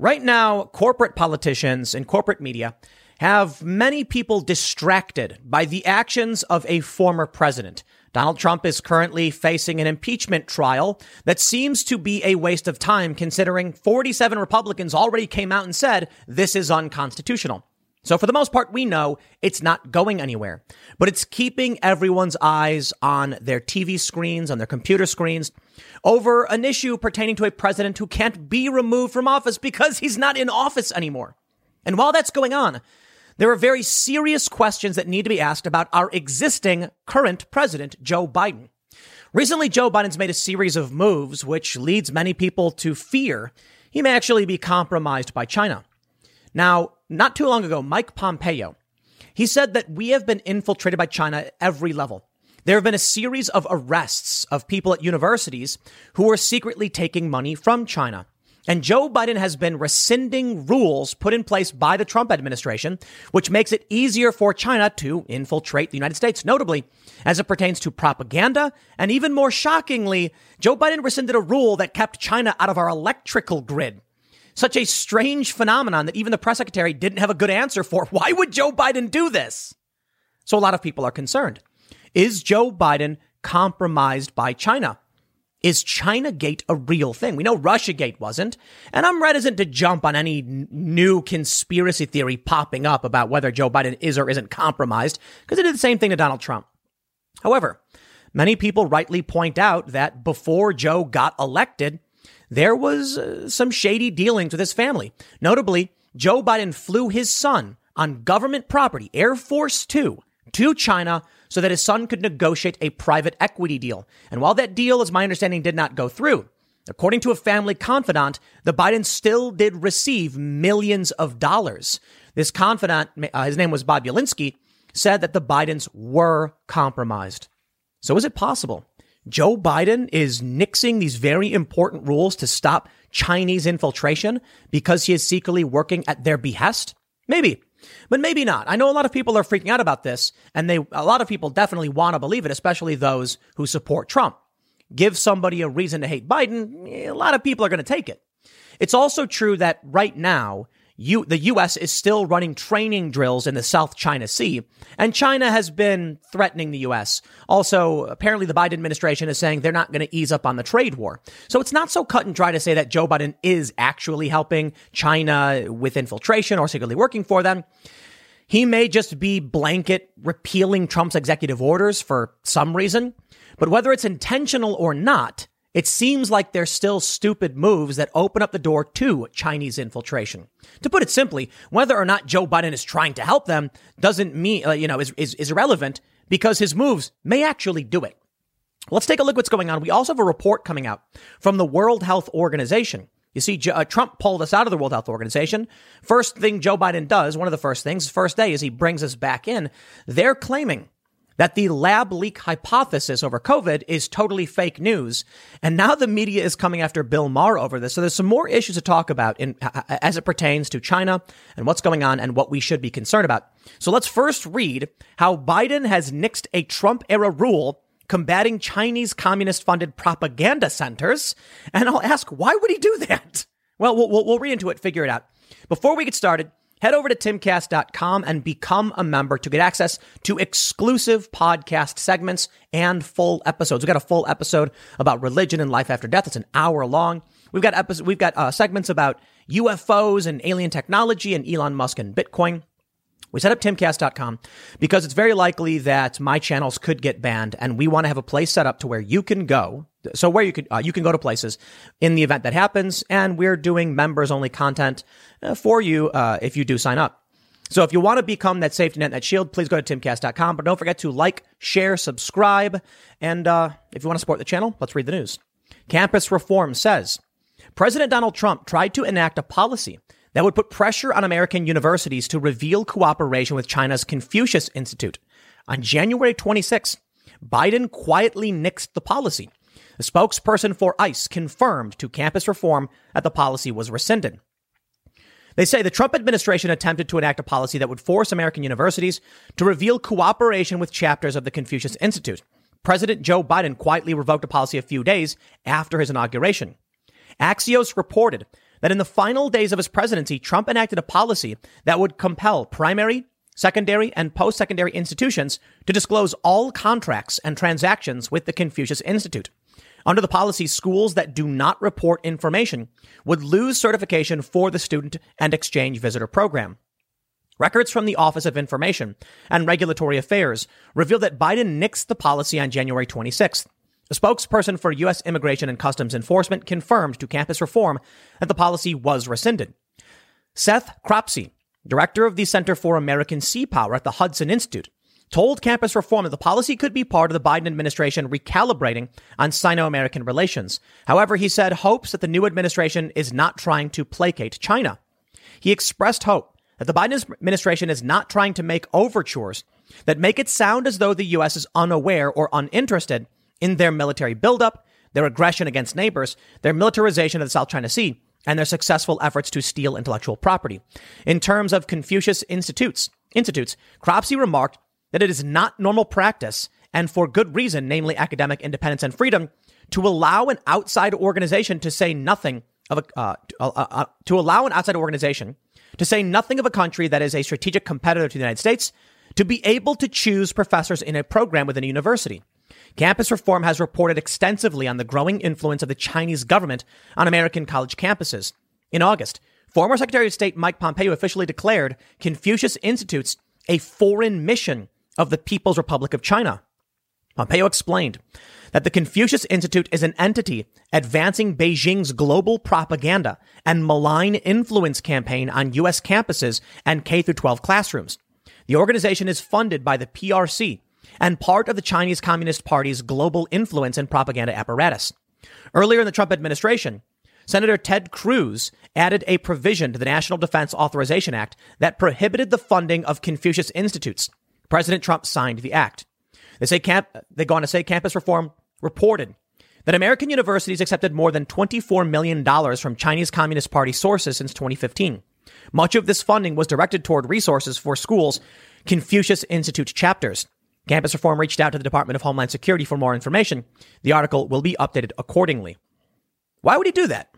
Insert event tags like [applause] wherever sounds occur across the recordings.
Right now, corporate politicians and corporate media have many people distracted by the actions of a former president. Donald Trump is currently facing an impeachment trial that seems to be a waste of time considering 47 Republicans already came out and said this is unconstitutional. So for the most part, we know it's not going anywhere, but it's keeping everyone's eyes on their TV screens, on their computer screens over an issue pertaining to a president who can't be removed from office because he's not in office anymore. And while that's going on, there are very serious questions that need to be asked about our existing current president, Joe Biden. Recently, Joe Biden's made a series of moves which leads many people to fear he may actually be compromised by China. Now, not too long ago, Mike Pompeo, he said that we have been infiltrated by China at every level. There have been a series of arrests of people at universities who are secretly taking money from China. And Joe Biden has been rescinding rules put in place by the Trump administration, which makes it easier for China to infiltrate the United States, notably as it pertains to propaganda. And even more shockingly, Joe Biden rescinded a rule that kept China out of our electrical grid. Such a strange phenomenon that even the press secretary didn't have a good answer for. [laughs] Why would Joe Biden do this? So a lot of people are concerned. Is Joe Biden compromised by China? Is Chinagate a real thing? We know Russiagate wasn't, and I'm reticent to jump on any n- new conspiracy theory popping up about whether Joe Biden is or isn't compromised, because it did the same thing to Donald Trump. However, many people rightly point out that before Joe got elected, there was uh, some shady dealings with his family. Notably, Joe Biden flew his son on government property, Air Force Two, to China so that his son could negotiate a private equity deal. And while that deal, as my understanding, did not go through, according to a family confidant, the Bidens still did receive millions of dollars. This confidant, uh, his name was Bobulinski, said that the Bidens were compromised. So is it possible Joe Biden is nixing these very important rules to stop Chinese infiltration because he is secretly working at their behest? Maybe, but maybe not. I know a lot of people are freaking out about this, and they a lot of people definitely want to believe it, especially those who support Trump. Give somebody a reason to hate Biden, a lot of people are going to take it. It's also true that right now, U- the U.S. is still running training drills in the South China Sea, and China has been threatening the U.S. Also, apparently, the Biden administration is saying they're not going to ease up on the trade war. So it's not so cut and dry to say that Joe Biden is actually helping China with infiltration or secretly working for them. He may just be blanket repealing Trump's executive orders for some reason, but whether it's intentional or not, it seems like they're still stupid moves that open up the door to Chinese infiltration. To put it simply, whether or not Joe Biden is trying to help them doesn't mean, uh, you know, is, is, is irrelevant because his moves may actually do it. Let's take a look what's going on. We also have a report coming out from the World Health Organization. You see, uh, Trump pulled us out of the World Health Organization. First thing Joe Biden does, one of the first things, first day, is he brings us back in. They're claiming that the lab leak hypothesis over COVID is totally fake news. And now the media is coming after Bill Maher over this. So there's some more issues to talk about in, uh, uh, as it pertains to China and what's going on and what we should be concerned about. So let's first read how Biden has nixed a Trump era rule combating Chinese communist funded propaganda centers. And I'll ask, why would he do that? Well, we'll, we'll, we'll read into it, figure it out. Before we get started, Head over to timcast.com and become a member to get access to exclusive podcast segments and full episodes. We've got a full episode about religion and life after death. It's an hour long. We've got episodes, we've got uh, segments about UFOs and alien technology and Elon Musk and Bitcoin. We set up timcast.com because it's very likely that my channels could get banned and we want to have a place set up to where you can go. So where you could, uh, you can go to places in the event that happens and we're doing members only content uh, for you, uh, if you do sign up. So if you want to become that safety net, that shield, please go to timcast.com, but don't forget to like, share, subscribe. And, uh, if you want to support the channel, let's read the news. Campus Reform says President Donald Trump tried to enact a policy that would put pressure on American universities to reveal cooperation with China's Confucius Institute. On January 26, Biden quietly nixed the policy. The spokesperson for ICE confirmed to Campus Reform that the policy was rescinded. They say the Trump administration attempted to enact a policy that would force American universities to reveal cooperation with chapters of the Confucius Institute. President Joe Biden quietly revoked a policy a few days after his inauguration. Axios reported that in the final days of his presidency, Trump enacted a policy that would compel primary, secondary, and post secondary institutions to disclose all contracts and transactions with the Confucius Institute. Under the policy, schools that do not report information would lose certification for the student and exchange visitor program. Records from the Office of Information and Regulatory Affairs reveal that Biden nixed the policy on January 26th. A spokesperson for U.S. Immigration and Customs Enforcement confirmed to Campus Reform that the policy was rescinded. Seth Cropsey, director of the Center for American Sea Power at the Hudson Institute, told Campus Reform that the policy could be part of the Biden administration recalibrating on Sino American relations. However, he said hopes that the new administration is not trying to placate China. He expressed hope that the Biden administration is not trying to make overtures that make it sound as though the U.S. is unaware or uninterested in their military buildup, their aggression against neighbors, their militarization of the South China Sea, and their successful efforts to steal intellectual property. In terms of Confucius Institutes, institutes, Cropsey remarked that it is not normal practice, and for good reason, namely academic independence and freedom, to allow an outside organization to say nothing of a, uh, uh, uh, uh, to allow an outside organization to say nothing of a country that is a strategic competitor to the United States to be able to choose professors in a program within a university. Campus reform has reported extensively on the growing influence of the Chinese government on American college campuses. In August, former Secretary of State Mike Pompeo officially declared Confucius Institutes a foreign mission of the People's Republic of China. Pompeo explained that the Confucius Institute is an entity advancing Beijing's global propaganda and malign influence campaign on U.S. campuses and K 12 classrooms. The organization is funded by the PRC and part of the Chinese Communist Party's global influence and propaganda apparatus. Earlier in the Trump administration, Senator Ted Cruz added a provision to the National Defense Authorization Act that prohibited the funding of Confucius Institutes. President Trump signed the act. They say camp, they go on to say campus reform reported that American universities accepted more than $24 million from Chinese Communist Party sources since 2015. Much of this funding was directed toward resources for schools, Confucius Institute chapters. Campus Reform reached out to the Department of Homeland Security for more information. The article will be updated accordingly. Why would he do that?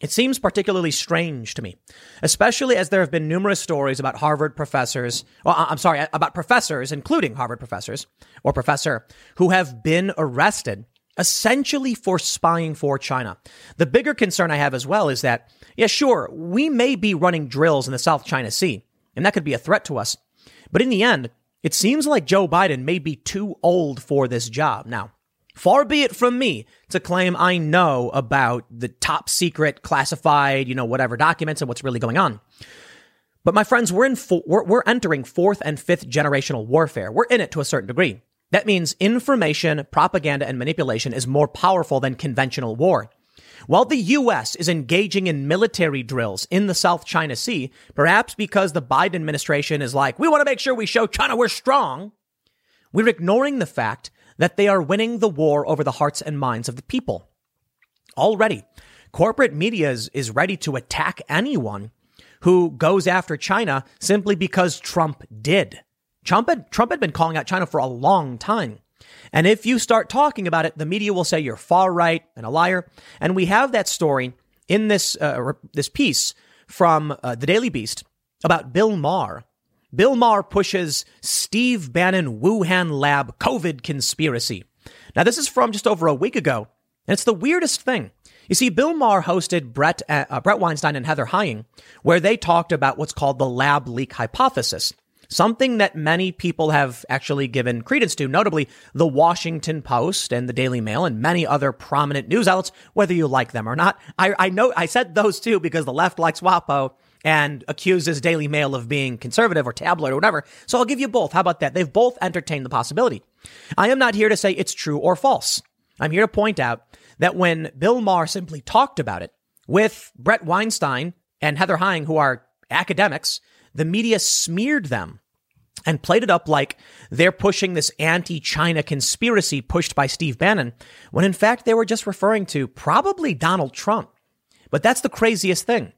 It seems particularly strange to me, especially as there have been numerous stories about Harvard professors, well, I'm sorry, about professors, including Harvard professors or professor, who have been arrested essentially for spying for China. The bigger concern I have as well is that, yeah, sure, we may be running drills in the South China Sea, and that could be a threat to us. But in the end, it seems like Joe Biden may be too old for this job. Now, Far be it from me to claim I know about the top secret, classified, you know, whatever documents and what's really going on. But my friends, we're in we we're, we're entering fourth and fifth generational warfare. We're in it to a certain degree. That means information, propaganda, and manipulation is more powerful than conventional war. While the U.S. is engaging in military drills in the South China Sea, perhaps because the Biden administration is like, we want to make sure we show China we're strong, we're ignoring the fact that they are winning the war over the hearts and minds of the people. Already, corporate media is, is ready to attack anyone who goes after China simply because Trump did. Trump had, Trump had been calling out China for a long time. And if you start talking about it, the media will say you're far right and a liar. And we have that story in this, uh, this piece from uh, the Daily Beast about Bill Maher, Bill Maher pushes Steve Bannon Wuhan lab COVID conspiracy. Now, this is from just over a week ago, and it's the weirdest thing. You see, Bill Maher hosted Bret, uh, uh, Bret Weinstein and Heather Heying, where they talked about what's called the lab leak hypothesis, something that many people have actually given credence to, notably the Washington Post and the Daily Mail and many other prominent news outlets, whether you like them or not. I, I know I said those two because the left likes WAPO and accuses Daily Mail of being conservative or tabloid or whatever. So I'll give you both. How about that? They've both entertained the possibility. I am not here to say it's true or false. I'm here to point out that when Bill Maher simply talked about it with Bret Weinstein and Heather Heying, who are academics, the media smeared them and played it up like they're pushing this anti-China conspiracy pushed by Steve Bannon, when in fact they were just referring to probably Donald Trump. But that's the craziest thing.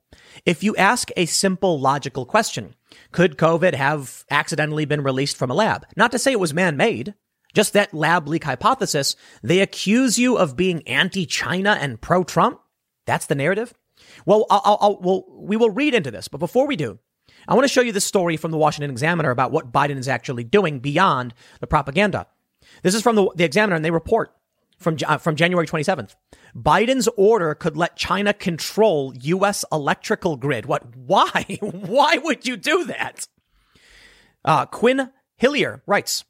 If you ask a simple logical question, could COVID have accidentally been released from a lab? Not to say it was man made, just that lab leak hypothesis. They accuse you of being anti China and pro Trump. That's the narrative. Well, I'll, I'll, well, we will read into this, but before we do, I want to show you this story from the Washington Examiner about what Biden is actually doing beyond the propaganda. This is from the, the Examiner, and they report from, uh, from January 27th. Biden's order could let China control U.S. electrical grid. What? Why? [laughs] Why would you do that? Uh, Quin Hillyer writes,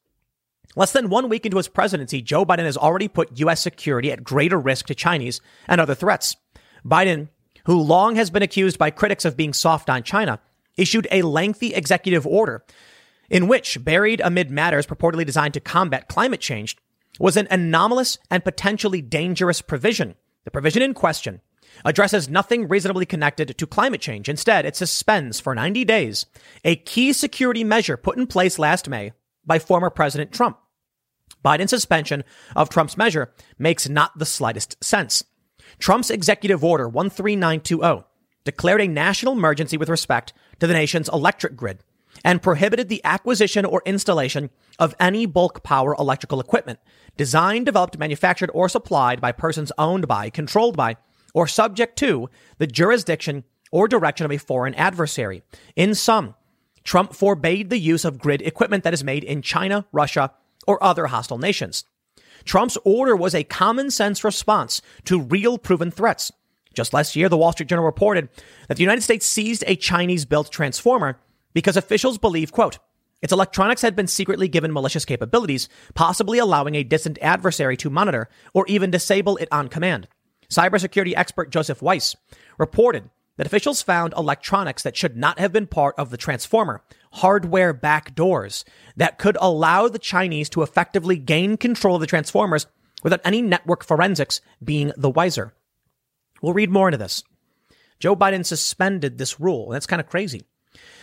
Less than one week into his presidency, Joe Biden has already put U.S. security at greater risk to Chinese and other threats. Biden, who long has been accused by critics of being soft on China, issued a lengthy executive order in which, buried amid matters purportedly designed to combat climate change, was an anomalous and potentially dangerous provision. The provision in question addresses nothing reasonably connected to climate change. Instead, it suspends for 90 days a key security measure put in place last May by former President Trump. Biden's suspension of Trump's measure makes not the slightest sense. Trump's executive order 13920 declared a national emergency with respect to the nation's electric grid and prohibited the acquisition or installation of any bulk power electrical equipment designed, developed, manufactured, or supplied by persons owned by, controlled by, or subject to the jurisdiction or direction of a foreign adversary. In sum, Trump forbade the use of grid equipment that is made in China, Russia, or other hostile nations. Trump's order was a common sense response to real proven threats. Just last year, the Wall Street Journal reported that the United States seized a Chinese built transformer because officials believe, quote, its electronics had been secretly given malicious capabilities, possibly allowing a distant adversary to monitor or even disable it on command. Cybersecurity expert Joseph Weiss reported that officials found electronics that should not have been part of the transformer, hardware backdoors that could allow the Chinese to effectively gain control of the transformers without any network forensics being the wiser. We'll read more into this. Joe Biden suspended this rule, and that's kind of crazy.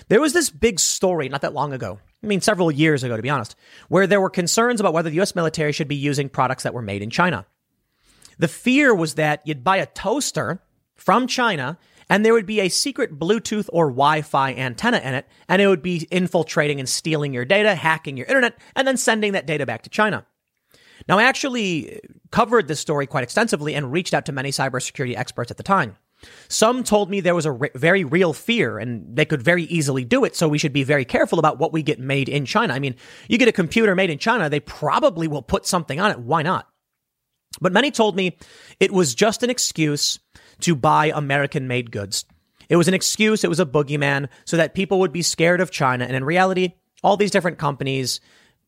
There was this big story not that long ago, I mean, several years ago, to be honest, where there were concerns about whether the US military should be using products that were made in China. The fear was that you'd buy a toaster from China and there would be a secret Bluetooth or Wi Fi antenna in it, and it would be infiltrating and stealing your data, hacking your internet, and then sending that data back to China. Now, I actually covered this story quite extensively and reached out to many cybersecurity experts at the time. Some told me there was a re- very real fear and they could very easily do it. So we should be very careful about what we get made in China. I mean, you get a computer made in China, they probably will put something on it. Why not? But many told me it was just an excuse to buy American made goods. It was an excuse. It was a boogeyman so that people would be scared of China. And in reality, all these different companies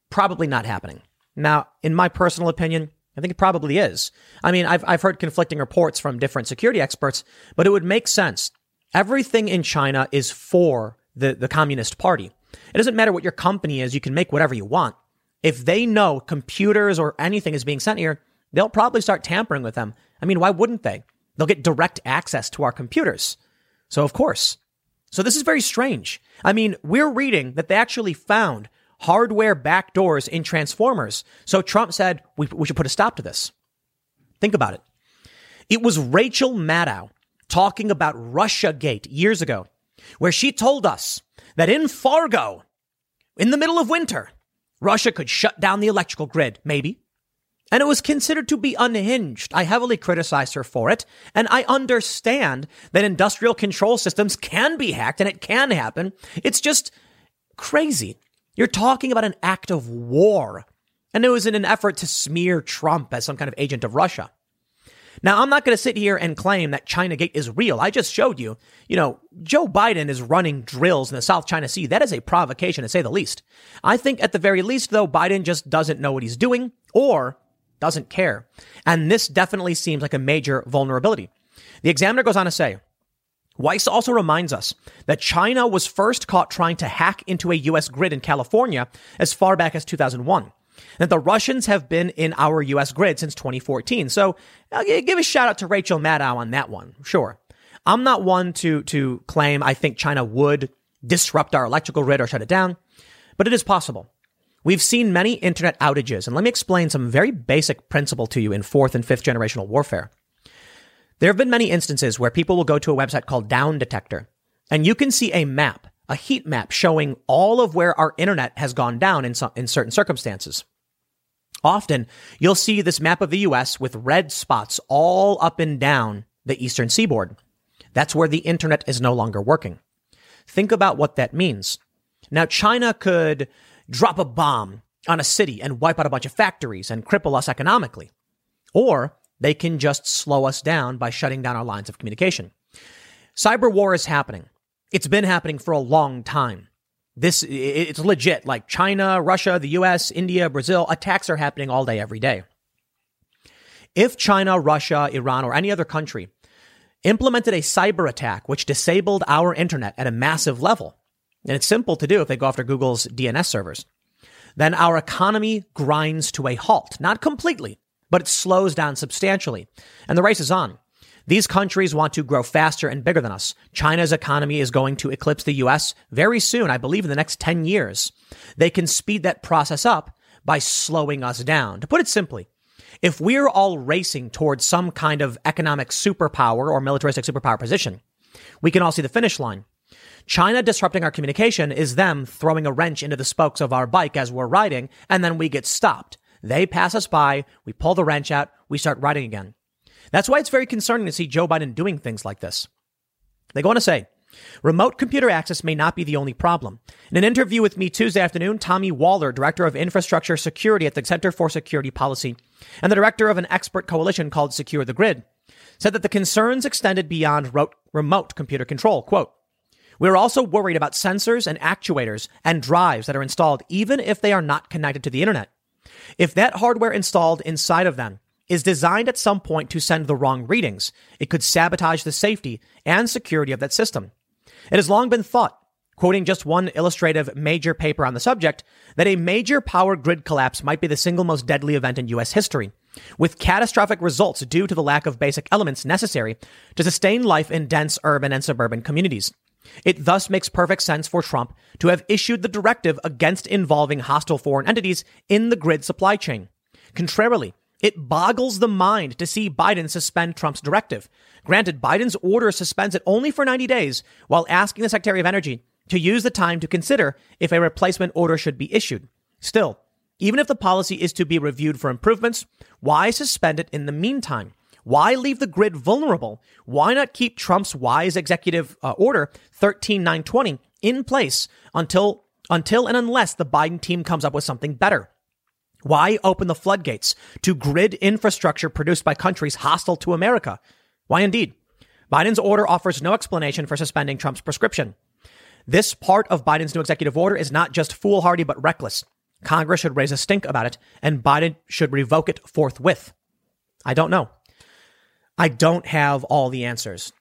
probably not happening. Now, in my personal opinion, I think it probably is. I mean, I've, I've heard conflicting reports from different security experts, but it would make sense. Everything in China is for the, the Communist Party. It doesn't matter what your company is, you can make whatever you want. If they know computers or anything is being sent here, they'll probably start tampering with them. I mean, why wouldn't they? They'll get direct access to our computers. So, of course. So, this is very strange. I mean, we're reading that they actually found hardware backdoors in Transformers. So Trump said, we, we should put a stop to this. Think about it. It was Rachel Maddow talking about Russia Gate years ago, where she told us that in Fargo, in the middle of winter, Russia could shut down the electrical grid, maybe. And it was considered to be unhinged. I heavily criticized her for it. And I understand that industrial control systems can be hacked and it can happen. It's just crazy. You're talking about an act of war. And it was in an effort to smear Trump as some kind of agent of Russia. Now, I'm not going to sit here and claim that China Gate is real. I just showed you, you know, Joe Biden is running drills in the South China Sea. That is a provocation to say the least. I think at the very least, though, Biden just doesn't know what he's doing or doesn't care. And this definitely seems like a major vulnerability. The examiner goes on to say, Weiss also reminds us that China was first caught trying to hack into a U.S. grid in California as far back as 2001. That the Russians have been in our U.S. grid since 2014. So uh, I'll give a shout out to Rachel Maddow on that one. Sure. I'm not one to, to claim I think China would disrupt our electrical grid or shut it down, but it is possible. We've seen many internet outages, and let me explain some very basic principle to you in fourth and fifth generational warfare. There have been many instances where people will go to a website called Down Detector, and you can see a map, a heat map showing all of where our internet has gone down in, some, in certain circumstances. Often, you'll see this map of the US with red spots all up and down the eastern seaboard. That's where the internet is no longer working. Think about what that means. Now, China could drop a bomb on a city and wipe out a bunch of factories and cripple us economically. Or they can just slow us down by shutting down our lines of communication. Cyber war is happening. It's been happening for a long time. This, it's legit. Like China, Russia, the US, India, Brazil, attacks are happening all day, every day. If China, Russia, Iran, or any other country implemented a cyber attack which disabled our internet at a massive level, and it's simple to do if they go after Google's DNS servers, then our economy grinds to a halt. Not completely, but it slows down substantially. And the race is on. These countries want to grow faster and bigger than us. China's economy is going to eclipse the US very soon, I believe in the next 10 years. They can speed that process up by slowing us down. To put it simply, if we're all racing towards some kind of economic superpower or militaristic superpower position, we can all see the finish line. China disrupting our communication is them throwing a wrench into the spokes of our bike as we're riding, and then we get stopped. They pass us by, we pull the wrench out, we start riding again. That's why it's very concerning to see Joe Biden doing things like this. They go on to say, Remote computer access may not be the only problem. In an interview with me Tuesday afternoon, Tommy Waller, Director of Infrastructure Security at the Center for Security Policy and the Director of an expert coalition called Secure the Grid, said that the concerns extended beyond remote computer control. Quote, we're also worried about sensors and actuators and drives that are installed even if they are not connected to the internet. If that hardware installed inside of them is designed at some point to send the wrong readings. It could sabotage the safety and security of that system. It has long been thought, quoting just one illustrative major paper on the subject, that a major power grid collapse might be the single most deadly event in U.S. history, with catastrophic results due to the lack of basic elements necessary to sustain life in dense urban and suburban communities. It thus makes perfect sense for Trump to have issued the directive against involving hostile foreign entities in the grid supply chain. Contrarily, it boggles the mind to see Biden suspend Trump's directive. Granted, Biden's order suspends it only for 90 days while asking the Secretary of Energy to use the time to consider if a replacement order should be issued. Still, even if the policy is to be reviewed for improvements, why suspend it in the meantime? Why leave the grid vulnerable? Why not keep Trump's wise executive uh, order 13920 in place until until and unless the Biden team comes up with something better? Why open the floodgates to grid infrastructure produced by countries hostile to America? Why indeed? Biden's order offers no explanation for suspending Trump's prescription. This part of Biden's new executive order is not just foolhardy, but reckless. Congress should raise a stink about it, and Biden should revoke it forthwith. I don't know. I don't have all the answers.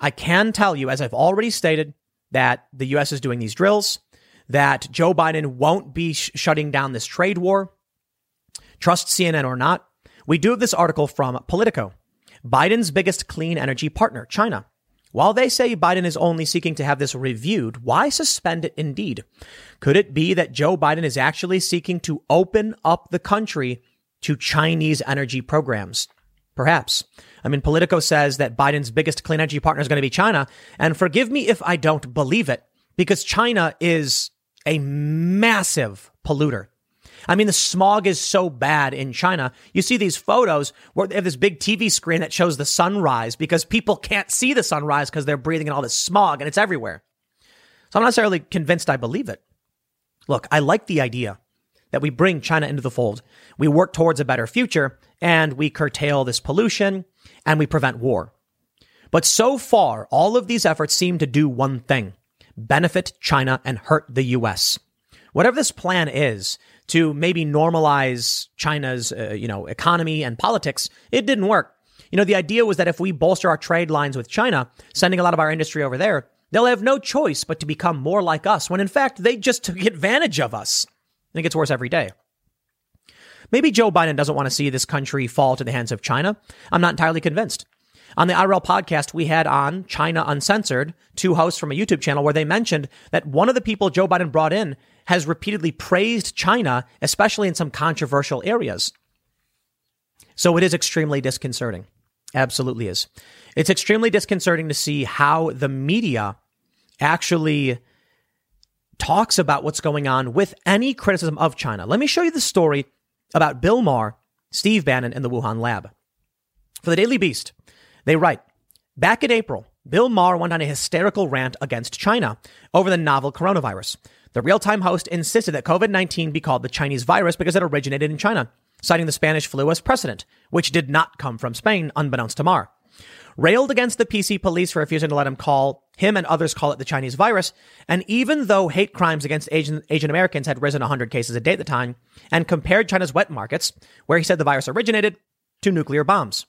I can tell you, as I've already stated, that the U.S. is doing these drills, that Joe Biden won't be sh- shutting down this trade war, Trust CNN or not, we do have this article from Politico. Biden's biggest clean energy partner, China. While they say Biden is only seeking to have this reviewed, why suspend it indeed? Could it be that Joe Biden is actually seeking to open up the country to Chinese energy programs? Perhaps. I mean, Politico says that Biden's biggest clean energy partner is going to be China. And forgive me if I don't believe it, because China is a massive polluter. I mean, the smog is so bad in China. You see these photos where they have this big TV screen that shows the sunrise because people can't see the sunrise because they're breathing in all this smog and it's everywhere. So I'm not necessarily convinced I believe it. Look, I like the idea that we bring China into the fold. We work towards a better future and we curtail this pollution and we prevent war. But so far, all of these efforts seem to do one thing benefit China and hurt the US. Whatever this plan is, to maybe normalize China's, uh, you know, economy and politics, it didn't work. You know, the idea was that if we bolster our trade lines with China, sending a lot of our industry over there, they'll have no choice but to become more like us, when in fact they just took advantage of us. And it gets worse every day. Maybe Joe Biden doesn't want to see this country fall to the hands of China. I'm not entirely convinced. On the IRL podcast, we had on China Uncensored, two hosts from a YouTube channel where they mentioned that one of the people Joe Biden brought in has repeatedly praised China, especially in some controversial areas. So it is extremely disconcerting. Absolutely is. It's extremely disconcerting to see how the media actually talks about what's going on with any criticism of China. Let me show you the story about Bill Maher, Steve Bannon, and the Wuhan lab. For the Daily Beast, they write Back in April, Bill Maher went on a hysterical rant against China over the novel coronavirus. The real time host insisted that COVID 19 be called the Chinese virus because it originated in China, citing the Spanish flu as precedent, which did not come from Spain, unbeknownst to Maher. Railed against the PC police for refusing to let him call him and others call it the Chinese virus. And even though hate crimes against Asian, Asian Americans had risen 100 cases a day at the time, and compared China's wet markets, where he said the virus originated, to nuclear bombs.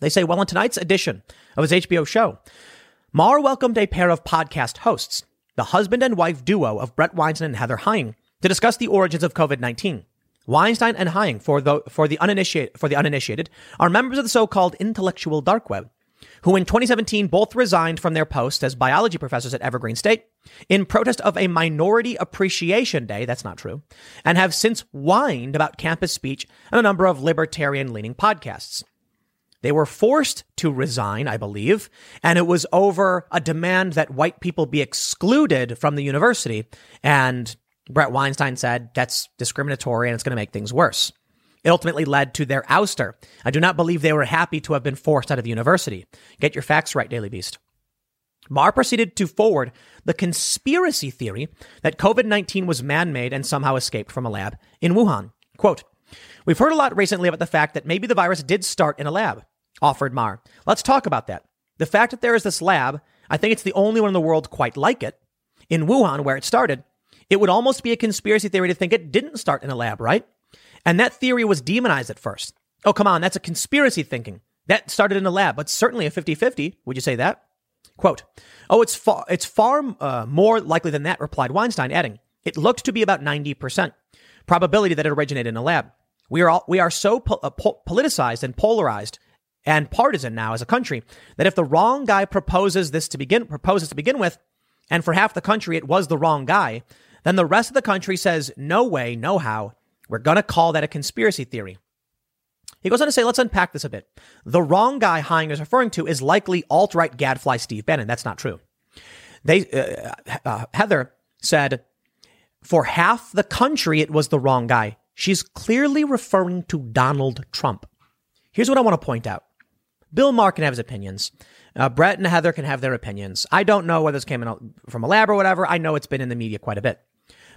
They say, well, in tonight's edition of his HBO show, Maher welcomed a pair of podcast hosts, the husband and wife duo of Bret Weinstein and Heather Heying, to discuss the origins of COVID 19. Weinstein and Heying, for the, for, the uninitiated, for the uninitiated, are members of the so called intellectual dark web, who in 2017 both resigned from their posts as biology professors at Evergreen State in protest of a minority appreciation day, that's not true, and have since whined about campus speech and a number of libertarian leaning podcasts. They were forced to resign, I believe, and it was over a demand that white people be excluded from the university. And Bret Weinstein said that's discriminatory and it's going to make things worse. It ultimately led to their ouster. I do not believe they were happy to have been forced out of the university. Get your facts right, Daily Beast. Maher proceeded to forward the conspiracy theory that COVID 19 was man made and somehow escaped from a lab in Wuhan. Quote, We've heard a lot recently about the fact that maybe the virus did start in a lab, offered Maher. Let's talk about that. The fact that there is this lab, I think it's the only one in the world quite like it, in Wuhan where it started, it would almost be a conspiracy theory to think it didn't start in a lab, right? And that theory was demonized at first. Oh, come on, that's a conspiracy thinking. That started in a lab, but certainly a 50 50. Would you say that? Quote, Oh, it's far, it's far uh, more likely than that, replied Weinstein, adding, It looked to be about 90% probability that it originated in a lab. We are all, we are so po- uh, po- politicized and polarized and partisan now as a country that if the wrong guy proposes this to begin proposes to begin with, and for half the country it was the wrong guy, then the rest of the country says no way, no how. We're gonna call that a conspiracy theory. He goes on to say, let's unpack this a bit. The wrong guy Heying is referring to is likely alt-right gadfly Steve Bannon. That's not true. They uh, uh, Heather said, for half the country, it was the wrong guy. She's clearly referring to Donald Trump. Here's what I want to point out. Bill Maher can have his opinions. Uh, Bret and Heather can have their opinions. I don't know whether this came in from a lab or whatever. I know it's been in the media quite a bit.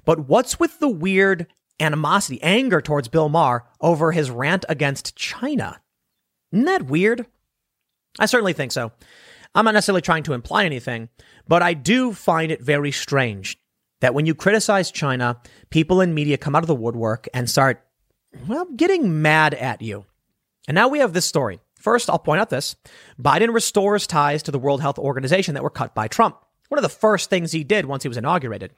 But what's with the weird animosity, anger towards Bill Maher over his rant against China? Isn't that weird? I certainly think so. I'm not necessarily trying to imply anything, but I do find it very strange that when you criticize China, people in media come out of the woodwork and start, well, getting mad at you. And now we have this story. First, I'll point out this Biden restores ties to the World Health Organization that were cut by Trump. One of the first things he did once he was inaugurated.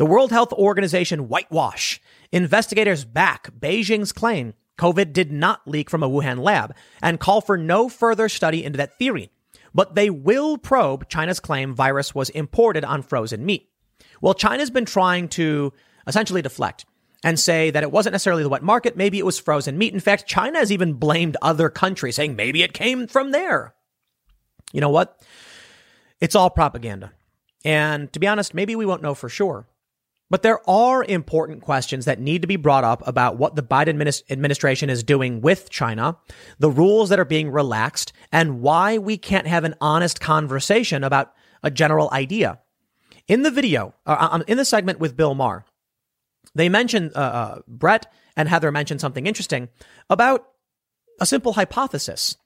The World Health Organization whitewash. Investigators back Beijing's claim COVID did not leak from a Wuhan lab and call for no further study into that theory. But they will probe China's claim virus was imported on frozen meat. Well, China's been trying to essentially deflect and say that it wasn't necessarily the wet market. Maybe it was frozen meat. In fact, China has even blamed other countries, saying maybe it came from there. You know what? It's all propaganda. And to be honest, maybe we won't know for sure. But there are important questions that need to be brought up about what the Biden administration is doing with China, the rules that are being relaxed, and why we can't have an honest conversation about a general idea. In the video, uh, um, in the segment with Bill Maher, they mentioned, uh, uh, Bret and Heather mentioned something interesting about a simple hypothesis.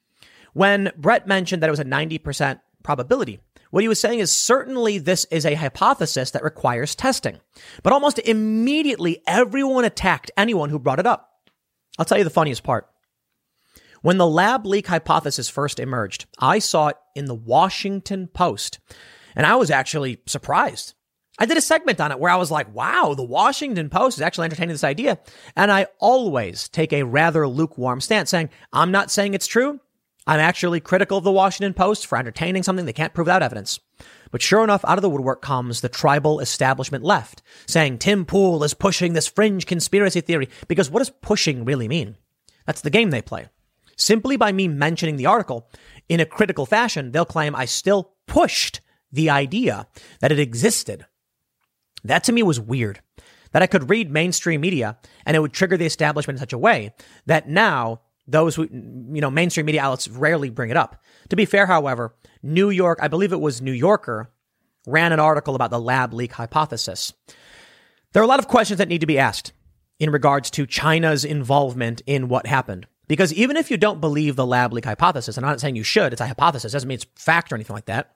When Bret mentioned that it was a 90% probability, what he was saying is certainly this is a hypothesis that requires testing. But almost immediately, everyone attacked anyone who brought it up. I'll tell you the funniest part. When the lab leak hypothesis first emerged, I saw it in the Washington Post. And I was actually surprised. I did a segment on it where I was like, wow, the Washington Post is actually entertaining this idea. And I always take a rather lukewarm stance saying, I'm not saying it's true. I'm actually critical of the Washington Post for entertaining something they can't prove without evidence. But sure enough, out of the woodwork comes the tribal establishment left, saying Tim Pool is pushing this fringe conspiracy theory. Because what does pushing really mean? That's the game they play. Simply by me mentioning the article in a critical fashion, they'll claim I still pushed the idea that it existed. That to me was weird. That I could read mainstream media and it would trigger the establishment in such a way that now those who, you know, mainstream media outlets rarely bring it up. To be fair, however, New York, I believe it was New Yorker, ran an article about the lab leak hypothesis. There are a lot of questions that need to be asked in regards to China's involvement in what happened. Because even if you don't believe the lab leak hypothesis, and I'm not saying you should, it's a hypothesis, doesn't mean it's fact or anything like that.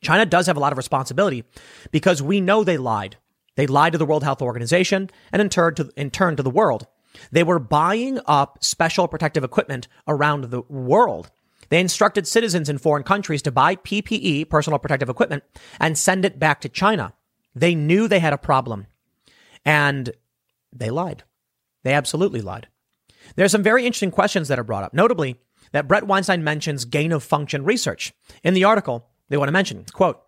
China does have a lot of responsibility because we know they lied. They lied to the World Health Organization and in turn to, in turn to the world. They were buying up special protective equipment around the world. They instructed citizens in foreign countries to buy PPE, personal protective equipment, and send it back to China. They knew they had a problem. And they lied. They absolutely lied. There are some very interesting questions that are brought up, notably that Bret Weinstein mentions gain of function research. In the article, they want to mention, quote,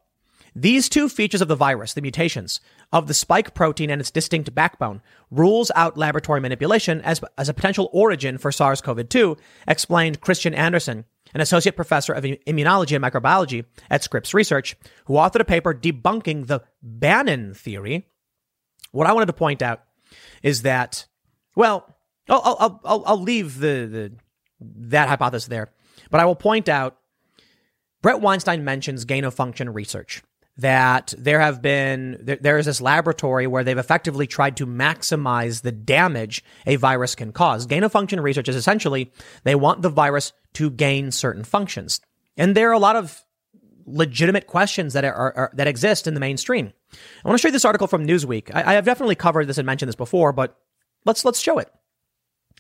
these two features of the virus, the mutations of the spike protein and its distinct backbone, rules out laboratory manipulation as, as a potential origin for SARS-CoV-2, explained Kristian Andersen, an associate professor of immunology and microbiology at Scripps Research, who authored a paper debunking the Bannon theory. What I wanted to point out is that, well, I'll, I'll, I'll, I'll leave the, the, that hypothesis there, but I will point out Bret Weinstein mentions gain of function research that there have been there, there is this laboratory where they've effectively tried to maximize the damage a virus can cause. Gain of function research is essentially they want the virus to gain certain functions. And there are a lot of legitimate questions that are, are that exist in the mainstream. I want to show you this article from Newsweek. I, I have definitely covered this and mentioned this before, but let's let's show it.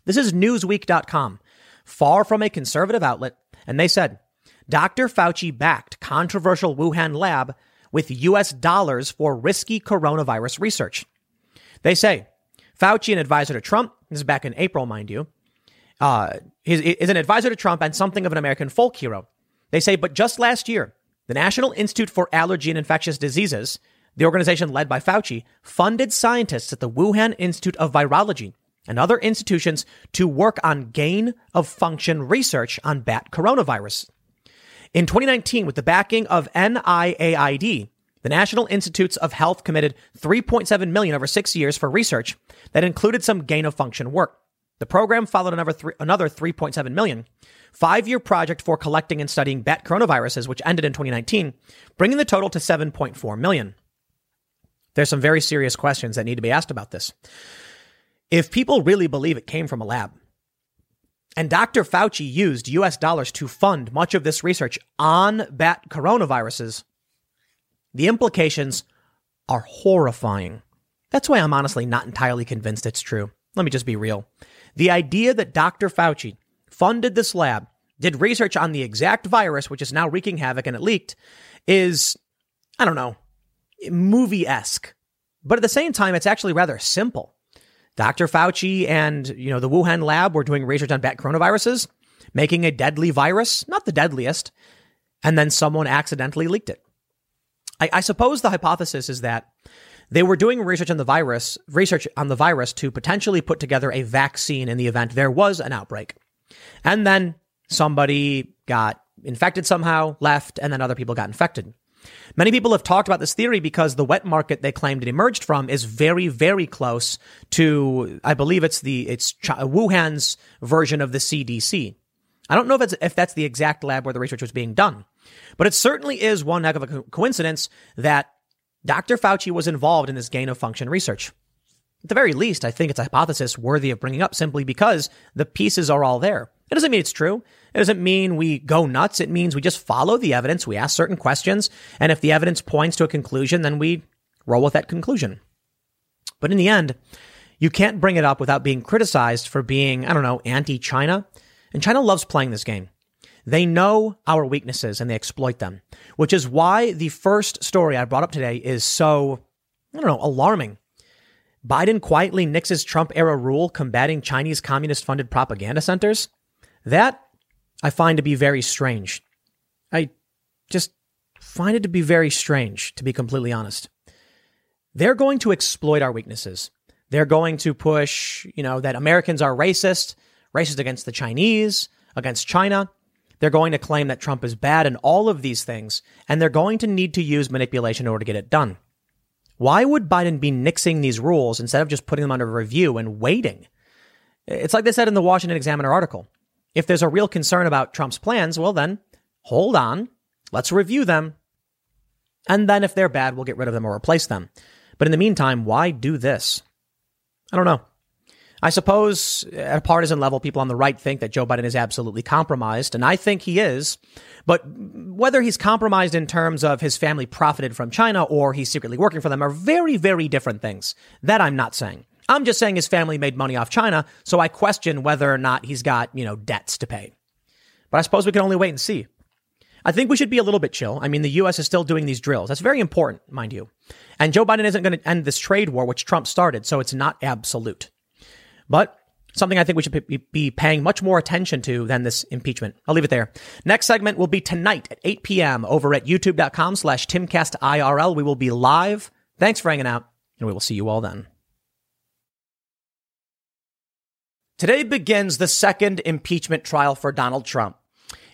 This is Newsweek.com, far from a conservative outlet, and they said Dr. Fauci backed controversial Wuhan lab with US dollars for risky coronavirus research. They say Fauci, an advisor to Trump, this is back in April, mind you, uh, is, is an advisor to Trump and something of an American folk hero. They say, but just last year, the National Institute for Allergy and Infectious Diseases, the organization led by Fauci, funded scientists at the Wuhan Institute of Virology and other institutions to work on gain of function research on bat coronavirus. In 2019, with the backing of NIAID, the National Institutes of Health committed 3.7 million over six years for research that included some gain of function work. The program followed another, three, another 3.7 million five-year project for collecting and studying bat coronaviruses, which ended in 2019, bringing the total to 7.4 million. There's some very serious questions that need to be asked about this. If people really believe it came from a lab, and Dr. Fauci used US dollars to fund much of this research on bat coronaviruses. The implications are horrifying. That's why I'm honestly not entirely convinced it's true. Let me just be real. The idea that Dr. Fauci funded this lab, did research on the exact virus, which is now wreaking havoc and it leaked, is, I don't know, movie esque. But at the same time, it's actually rather simple. Dr. Fauci and, you know, the Wuhan lab were doing research on bat coronaviruses, making a deadly virus, not the deadliest, and then someone accidentally leaked it. I, I suppose the hypothesis is that they were doing research on the virus, research on the virus to potentially put together a vaccine in the event there was an outbreak. And then somebody got infected somehow, left, and then other people got infected. Many people have talked about this theory because the wet market they claimed it emerged from is very, very close to, I believe it's the, it's Wuhan's version of the CDC. I don't know if, it's, if that's the exact lab where the research was being done, but it certainly is one heck of a coincidence that Dr. Fauci was involved in this gain of function research. At the very least, I think it's a hypothesis worthy of bringing up simply because the pieces are all there. It doesn't mean it's true. It doesn't mean we go nuts. It means we just follow the evidence. We ask certain questions. And if the evidence points to a conclusion, then we roll with that conclusion. But in the end, you can't bring it up without being criticized for being, I don't know, anti China. And China loves playing this game. They know our weaknesses and they exploit them, which is why the first story I brought up today is so, I don't know, alarming. Biden quietly nixes Trump era rule combating Chinese communist funded propaganda centers. That I find to be very strange. I just find it to be very strange, to be completely honest. They're going to exploit our weaknesses. They're going to push, you know, that Americans are racist, racist against the Chinese, against China. They're going to claim that Trump is bad and all of these things, and they're going to need to use manipulation in order to get it done. Why would Biden be nixing these rules instead of just putting them under review and waiting? It's like they said in the Washington Examiner article. If there's a real concern about Trump's plans, well, then hold on. Let's review them. And then if they're bad, we'll get rid of them or replace them. But in the meantime, why do this? I don't know. I suppose at a partisan level, people on the right think that Joe Biden is absolutely compromised, and I think he is. But whether he's compromised in terms of his family profited from China or he's secretly working for them are very, very different things. That I'm not saying. I'm just saying his family made money off China, so I question whether or not he's got, you know, debts to pay. But I suppose we can only wait and see. I think we should be a little bit chill. I mean, the U.S. is still doing these drills. That's very important, mind you. And Joe Biden isn't going to end this trade war, which Trump started, so it's not absolute. But something I think we should be paying much more attention to than this impeachment. I'll leave it there. Next segment will be tonight at 8 p.m. over at youtube.com slash timcastirl. We will be live. Thanks for hanging out, and we will see you all then. Today begins the second impeachment trial for Donald Trump,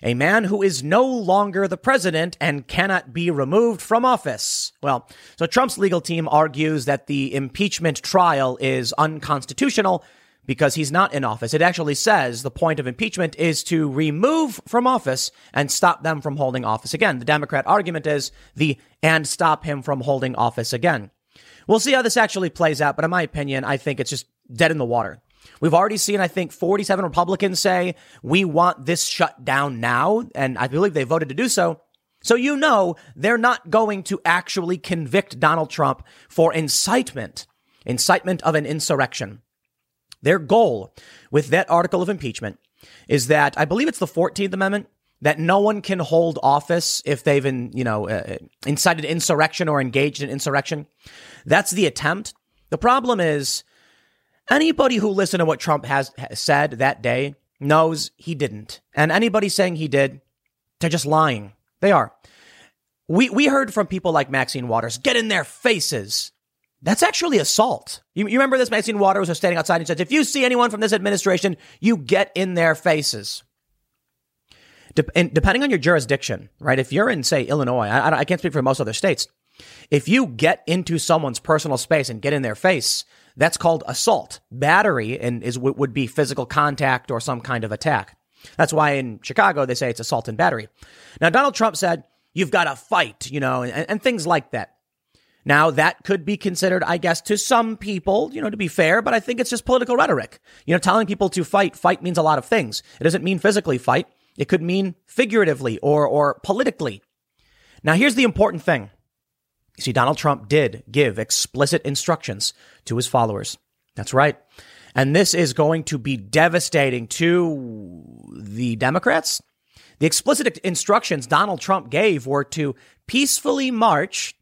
a man who is no longer the president and cannot be removed from office. Well, so Trump's legal team argues that the impeachment trial is unconstitutional because he's not in office. It actually says the point of impeachment is to remove from office and stop them from holding office again. The Democrat argument is the and stop him from holding office again. We'll see how this actually plays out, but in my opinion, I think it's just dead in the water. We've already seen, I think, 47 Republicans say, we want this shut down now. And I believe they voted to do so. So you know they're not going to actually convict Donald Trump for incitement, incitement of an insurrection. Their goal with that article of impeachment is that I believe it's the 14th Amendment that no one can hold office if they've in, you know, uh, incited insurrection or engaged in insurrection. That's the attempt. The problem is anybody who listened to what Trump has said that day knows he didn't. And anybody saying he did, they're just lying. They are. We, we heard from people like Maxine Waters, get in their faces. That's actually assault. You, you remember this? Maxine Waters was standing outside and says, if you see anyone from this administration, you get in their faces. De- depending on your jurisdiction, right? If you're in, say, Illinois, I, I can't speak for most other states. If you get into someone's personal space and get in their face, that's called assault. Battery and is would be physical contact or some kind of attack. That's why in Chicago they say it's assault and battery. Now Donald Trump said you've got to fight, you know, and, and things like that. Now, that could be considered, I guess, to some people, you know, to be fair, but I think it's just political rhetoric. You know, telling people to fight, fight means a lot of things. It doesn't mean physically fight. It could mean figuratively or, or politically. Now, here's the important thing. You see, Donald Trump did give explicit instructions to his followers. That's right. And this is going to be devastating to the Democrats. The explicit instructions Donald Trump gave were to peacefully march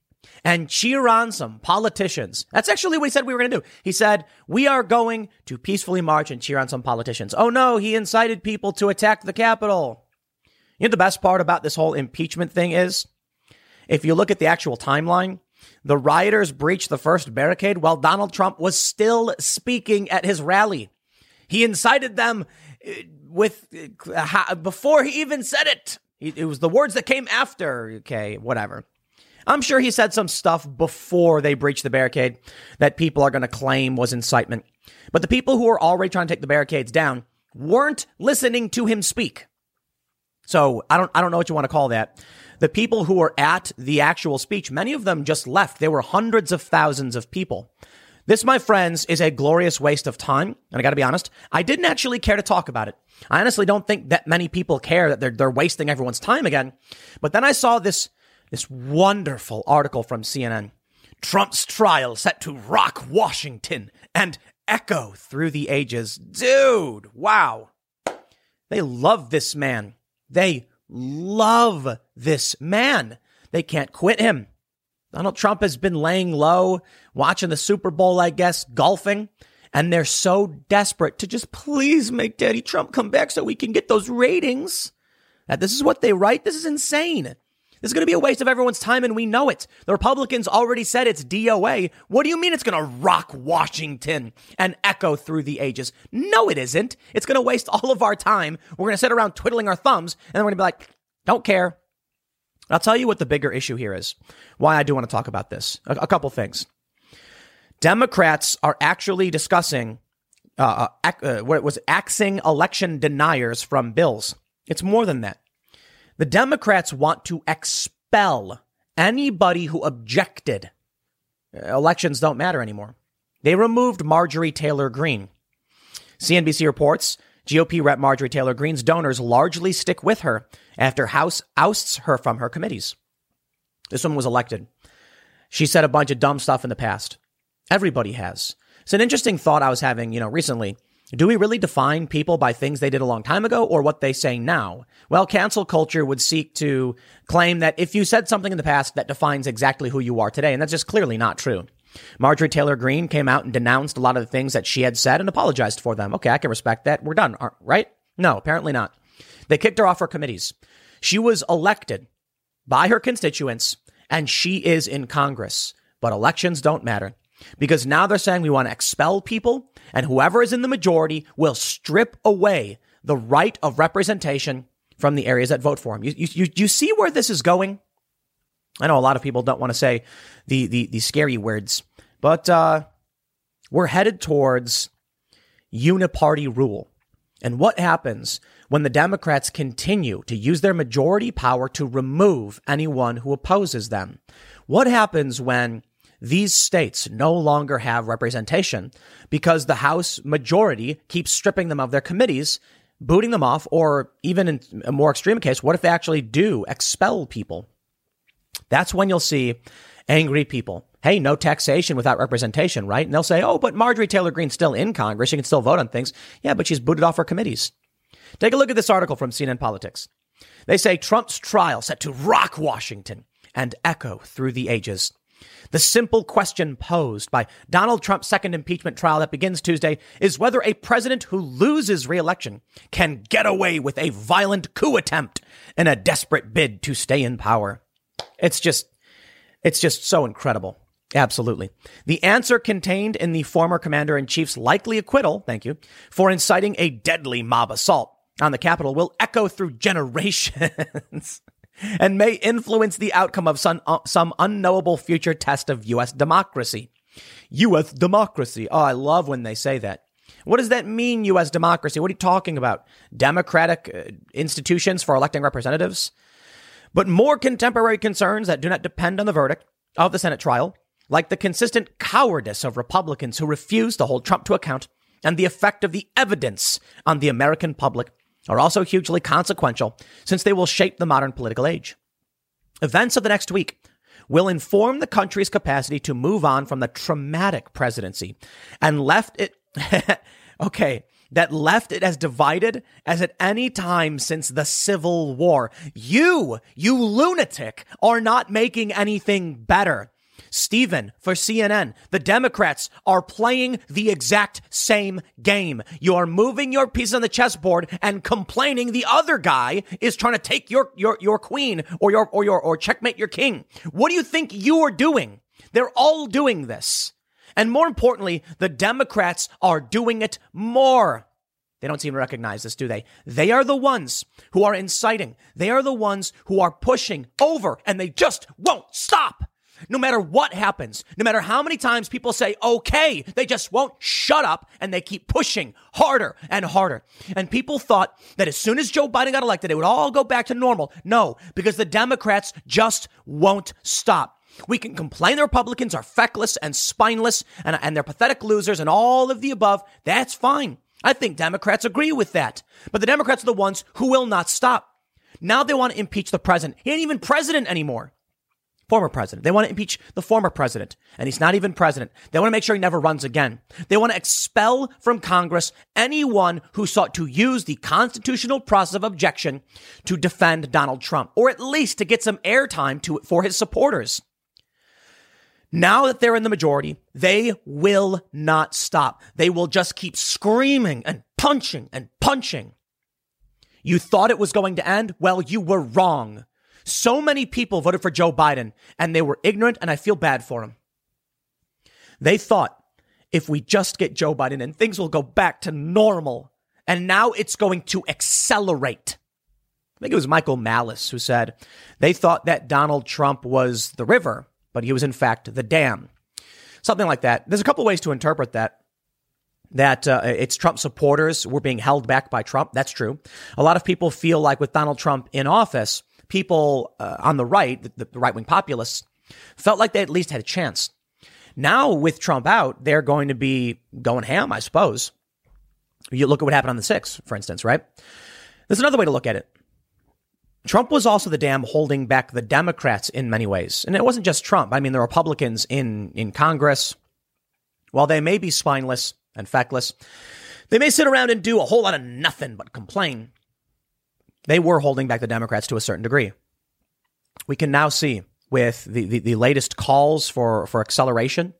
and cheer on some politicians. That's actually what he said we were going to do. He said, we are going to peacefully march and cheer on some politicians. Oh no, he incited people to attack the Capitol. You know, the best part about this whole impeachment thing is if you look at the actual timeline, the rioters breached the first barricade while Donald Trump was still speaking at his rally. He incited them uh, with uh, before he even said it. It was the words that came after. Okay, whatever. I'm sure he said some stuff before they breached the barricade that people are going to claim was incitement. But the people who were already trying to take the barricades down weren't listening to him speak. So I don't, I don't know what you want to call that. The people who were at the actual speech, many of them just left. There were hundreds of thousands of people. This, my friends, is a glorious waste of time. And I got to be honest, I didn't actually care to talk about it. I honestly don't think that many people care that they're, they're wasting everyone's time again. But then I saw this this wonderful article from CNN. Trump's trial set to rock Washington and echo through the ages. Dude, wow. They love this man. They love this man. They can't quit him. Donald Trump has been laying low, watching the Super Bowl, I guess, golfing, and they're so desperate to just please make Daddy Trump come back so we can get those ratings. That this is what they write. This is insane. Is going to be a waste of everyone's time, and we know it. The Republicans already said it's DOA. What do you mean it's going to rock Washington and echo through the ages? No, it isn't. It's going to waste all of our time. We're going to sit around twiddling our thumbs, and then we're going to be like, don't care. I'll tell you what the bigger issue here is. Why I do want to talk about this. A, a couple things. Democrats are actually discussing uh, uh, uh, what was axing election deniers from bills. It's more than that. The Democrats want to expel anybody who objected. Elections don't matter anymore. They removed Marjorie Taylor Greene. CNBC reports GOP rep Marjorie Taylor Greene's donors largely stick with her after House ousts her from her committees. This woman was elected. She said a bunch of dumb stuff in the past. Everybody has. It's an interesting thought I was having, you know, recently. Do we really define people by things they did a long time ago or what they say now? Well, cancel culture would seek to claim that if you said something in the past that defines exactly who you are today, and that's just clearly not true. Marjorie Taylor Greene came out and denounced a lot of the things that she had said and apologized for them. Okay, I can respect that. We're done, right? No, apparently not. They kicked her off her committees. She was elected by her constituents and she is in Congress. But elections don't matter because now they're saying we want to expel people and whoever is in the majority will strip away the right of representation from the areas that vote for him. You, you, you see where this is going? I know a lot of people don't want to say the, the, the scary words, but uh, we're headed towards uniparty rule. And what happens when the Democrats continue to use their majority power to remove anyone who opposes them? What happens when these states no longer have representation because the House majority keeps stripping them of their committees, booting them off, or even in a more extreme case, what if they actually do expel people? That's when you'll see angry people. Hey, no taxation without representation, right? And they'll say, oh, but Marjorie Taylor Greene's still in Congress. She can still vote on things. Yeah, but she's booted off her committees. Take a look at this article from CNN Politics. They say Trump's trial set to rock Washington and echo through the ages. The simple question posed by Donald Trump's second impeachment trial that begins Tuesday is whether a president who loses reelection can get away with a violent coup attempt in a desperate bid to stay in power. It's just, it's just so incredible. Absolutely. The answer contained in the former commander in chief's likely acquittal, thank you, for inciting a deadly mob assault on the Capitol will echo through generations [laughs] and may influence the outcome of some, uh, some unknowable future test of U.S. democracy. U.S. democracy. Oh, I love when they say that. What does that mean, U.S. democracy? What are you talking about? Democratic uh, institutions for electing representatives? But more contemporary concerns that do not depend on the verdict of the Senate trial, like the consistent cowardice of Republicans who refuse to hold Trump to account and the effect of the evidence on the American public, are also hugely consequential since they will shape the modern political age. Events of the next week will inform the country's capacity to move on from the traumatic presidency and left it, [laughs] okay, that left it as divided as at any time since the Civil War. You, you lunatic, are not making anything better. Stephen for CNN, the Democrats are playing the exact same game. You are moving your piece on the chessboard and complaining the other guy is trying to take your, your, your queen or your, or your, or checkmate your king. What do you think you are doing? They're all doing this. And more importantly, the Democrats are doing it more. They don't seem to recognize this, do they? They are the ones who are inciting. They are the ones who are pushing over and they just won't stop. No matter what happens, no matter how many times people say, okay, they just won't shut up and they keep pushing harder and harder. And people thought that as soon as Joe Biden got elected, it would all go back to normal. No, because the Democrats just won't stop. We can complain the Republicans are feckless and spineless and, and they're pathetic losers and all of the above. That's fine. I think Democrats agree with that. But the Democrats are the ones who will not stop. Now they want to impeach the president. He ain't even president anymore. Former president. They want to impeach the former president, and he's not even president. They want to make sure he never runs again. They want to expel from Congress anyone who sought to use the constitutional process of objection to defend Donald Trump, or at least to get some airtime to for his supporters. Now that they're in the majority, they will not stop. They will just keep screaming and punching and punching. You thought it was going to end? Well, you were wrong. So many people voted for Joe Biden and they were ignorant, and I feel bad for them. They thought if we just get Joe Biden and things will go back to normal. And now it's going to accelerate. I think it was Michael Malice who said they thought that Donald Trump was the river but he was in fact the dam. Something like that. There's a couple ways to interpret that. that uh, it's Trump supporters were being held back by Trump. That's true. A lot of people feel like with Donald Trump in office, people uh, on the right, the, the right wing populists, felt like they at least had a chance. Now with Trump out, they're going to be going ham, I suppose. You look at what happened on the 6th, for instance, right? There's another way to look at it. Trump was also the dam holding back the Democrats in many ways. And it wasn't just Trump. I mean, the Republicans in, in Congress, while they may be spineless and feckless, they may sit around and do a whole lot of nothing but complain. They were holding back the Democrats to a certain degree. We can now see with the, the, the latest calls for, for acceleration,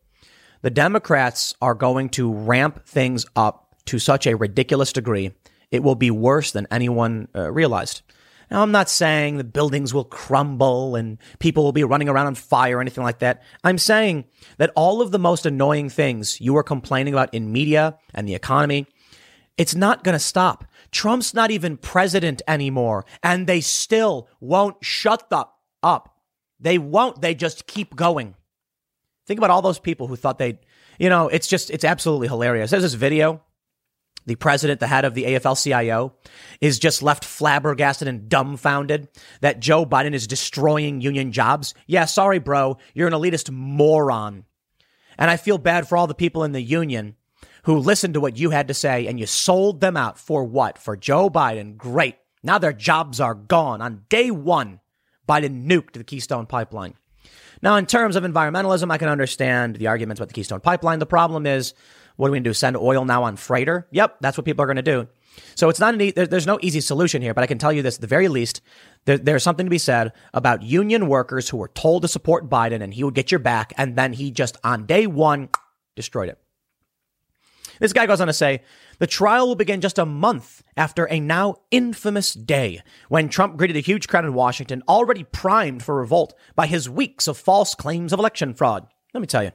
the Democrats are going to ramp things up to such a ridiculous degree, it will be worse than anyone uh, realized. Now, I'm not saying the buildings will crumble and people will be running around on fire or anything like that. I'm saying that all of the most annoying things you are complaining about in media and the economy, it's not going to stop. Trump's not even president anymore, and they still won't shut the up. They won't. They just keep going. Think about all those people who thought they'd, you know, it's just, it's absolutely hilarious. There's this video the president, the head of the AFL CIO, is just left flabbergasted and dumbfounded that Joe Biden is destroying union jobs. Yeah, sorry, bro. You're an elitist moron. And I feel bad for all the people in the union who listened to what you had to say and you sold them out for what? For Joe Biden. Great. Now their jobs are gone. On day one, Biden nuked the Keystone Pipeline. Now, in terms of environmentalism, I can understand the arguments about the Keystone Pipeline. The problem is what are we going to do? Send oil now on freighter? Yep, that's what people are going to do. So it's not an e- there's no easy solution here, but I can tell you this: at the very least, there, there's something to be said about union workers who were told to support Biden, and he would get your back, and then he just on day one destroyed it. This guy goes on to say the trial will begin just a month after a now infamous day when Trump greeted a huge crowd in Washington, already primed for revolt by his weeks of false claims of election fraud. Let me tell you,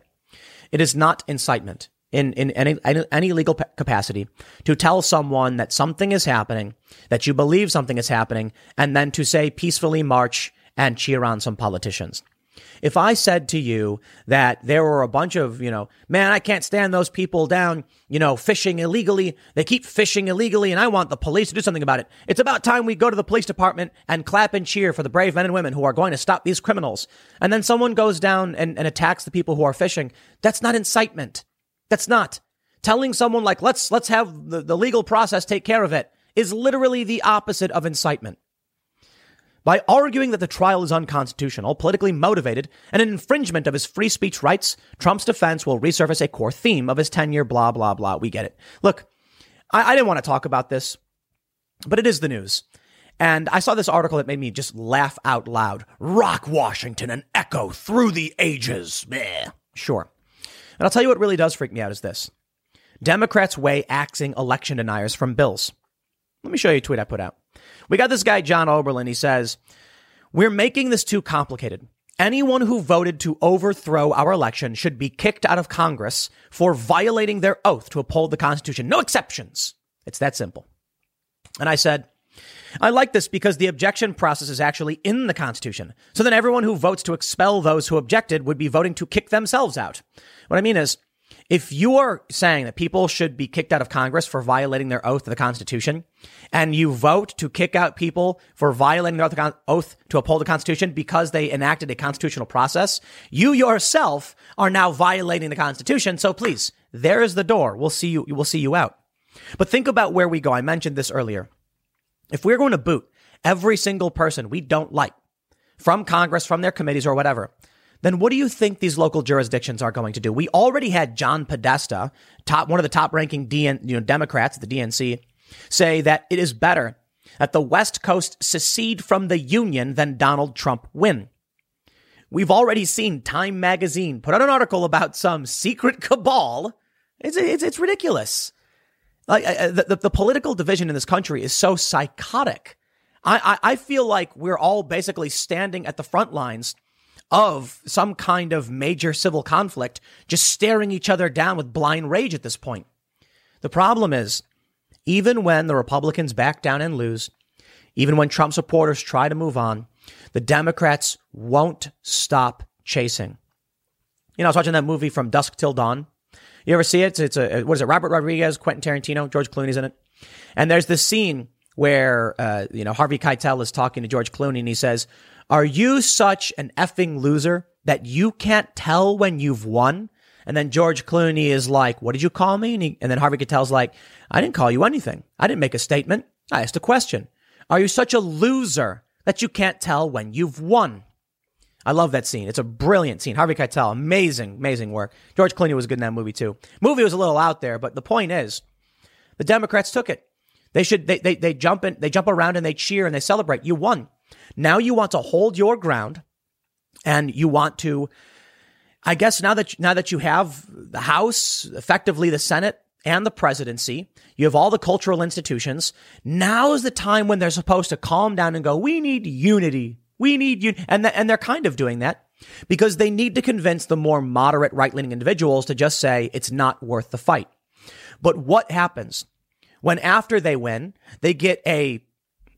it is not incitement in, in any, any legal capacity to tell someone that something is happening, that you believe something is happening, and then to say peacefully march and cheer on some politicians. If I said to you that there were a bunch of, you know, man, I can't stand those people down, you know, fishing illegally. They keep fishing illegally and I want the police to do something about it. It's about time we go to the police department and clap and cheer for the brave men and women who are going to stop these criminals. And then someone goes down and, and attacks the people who are fishing. That's not incitement. That's not. Telling someone like, let's, let's have the, the legal process take care of it is literally the opposite of incitement. By arguing that the trial is unconstitutional, politically motivated, and an infringement of his free speech rights, Trump's defense will resurface a core theme of his tenure, blah, blah, blah. We get it. Look, I, I didn't want to talk about this, but it is the news. And I saw this article that made me just laugh out loud. Rock Washington, an echo through the ages. Meh. Sure. And I'll tell you what really does freak me out is this. Democrats weigh axing election deniers from bills. Let me show you a tweet I put out. We got this guy, John Oberlin. He says, We're making this too complicated. Anyone who voted to overthrow our election should be kicked out of Congress for violating their oath to uphold the Constitution. No exceptions. It's that simple. And I said, I like this because the objection process is actually in the Constitution. So then everyone who votes to expel those who objected would be voting to kick themselves out. What I mean is, if you are saying that people should be kicked out of Congress for violating their oath to the Constitution, and you vote to kick out people for violating their oath to uphold the Constitution because they enacted a constitutional process, you yourself are now violating the Constitution. So please, there is the door. We'll see you. We'll see you out. But think about where we go. I mentioned this earlier. If we're going to boot every single person we don't like from Congress, from their committees or whatever, then what do you think these local jurisdictions are going to do? We already had John Podesta, top one of the top ranking DN, you know, Democrats at the DNC, say that it is better that the West Coast secede from the Union than Donald Trump win. We've already seen Time magazine put out an article about some secret cabal. It's, it's, it's ridiculous. Like uh, the, the political division in this country is so psychotic. I, I, I feel like we're all basically standing at the front lines of some kind of major civil conflict, just staring each other down with blind rage at this point. The problem is, even when the Republicans back down and lose, even when Trump supporters try to move on, the Democrats won't stop chasing. You know, I was watching that movie from Dusk Till Dawn. You ever see it? It's a, what is it? Robert Rodriguez, Quentin Tarantino, George Clooney's in it. And there's this scene where, uh, you know, Harvey Keitel is talking to George Clooney and he says, are you such an effing loser that you can't tell when you've won? And then George Clooney is like, what did you call me? And, he, and then Harvey Keitel's like, I didn't call you anything. I didn't make a statement. I asked a question. Are you such a loser that you can't tell when you've won? I love that scene. It's a brilliant scene. Harvey Keitel, amazing, amazing work. George Clooney was good in that movie too. Movie was a little out there, but the point is, the Democrats took it. They should they they they jump in, they jump around and they cheer and they celebrate. You won. Now you want to hold your ground, and you want to. I guess now that now that you have the House, effectively the Senate and the presidency, you have all the cultural institutions. Now is the time when they're supposed to calm down and go, "We need unity. We need you," and and they're kind of doing that because they need to convince the more moderate right leaning individuals to just say it's not worth the fight. But what happens when after they win, they get a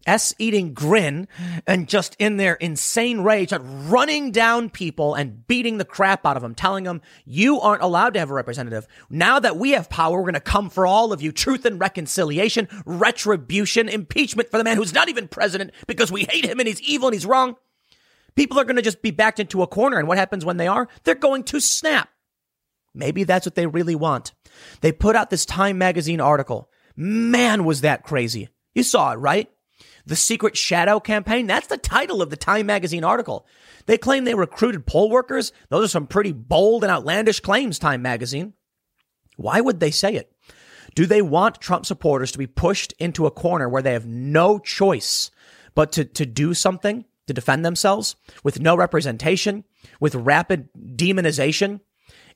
S eating grin and just in their insane rage, at running down people and beating the crap out of them, telling them, you aren't allowed to have a representative. Now that we have power, we're going to come for all of you. Truth and reconciliation, retribution, impeachment for the man who's not even president because we hate him and he's evil and he's wrong. People are going to just be backed into a corner. And what happens when they are? They're going to snap. Maybe that's what they really want. They put out this Time magazine article. Man, was that crazy. You saw it, right? The Secret Shadow Campaign. That's the title of the Time magazine article. They claim they recruited poll workers. Those are some pretty bold and outlandish claims, Time magazine. Why would they say it? Do they want Trump supporters to be pushed into a corner where they have no choice but to, to do something to defend themselves with no representation, with rapid demonization?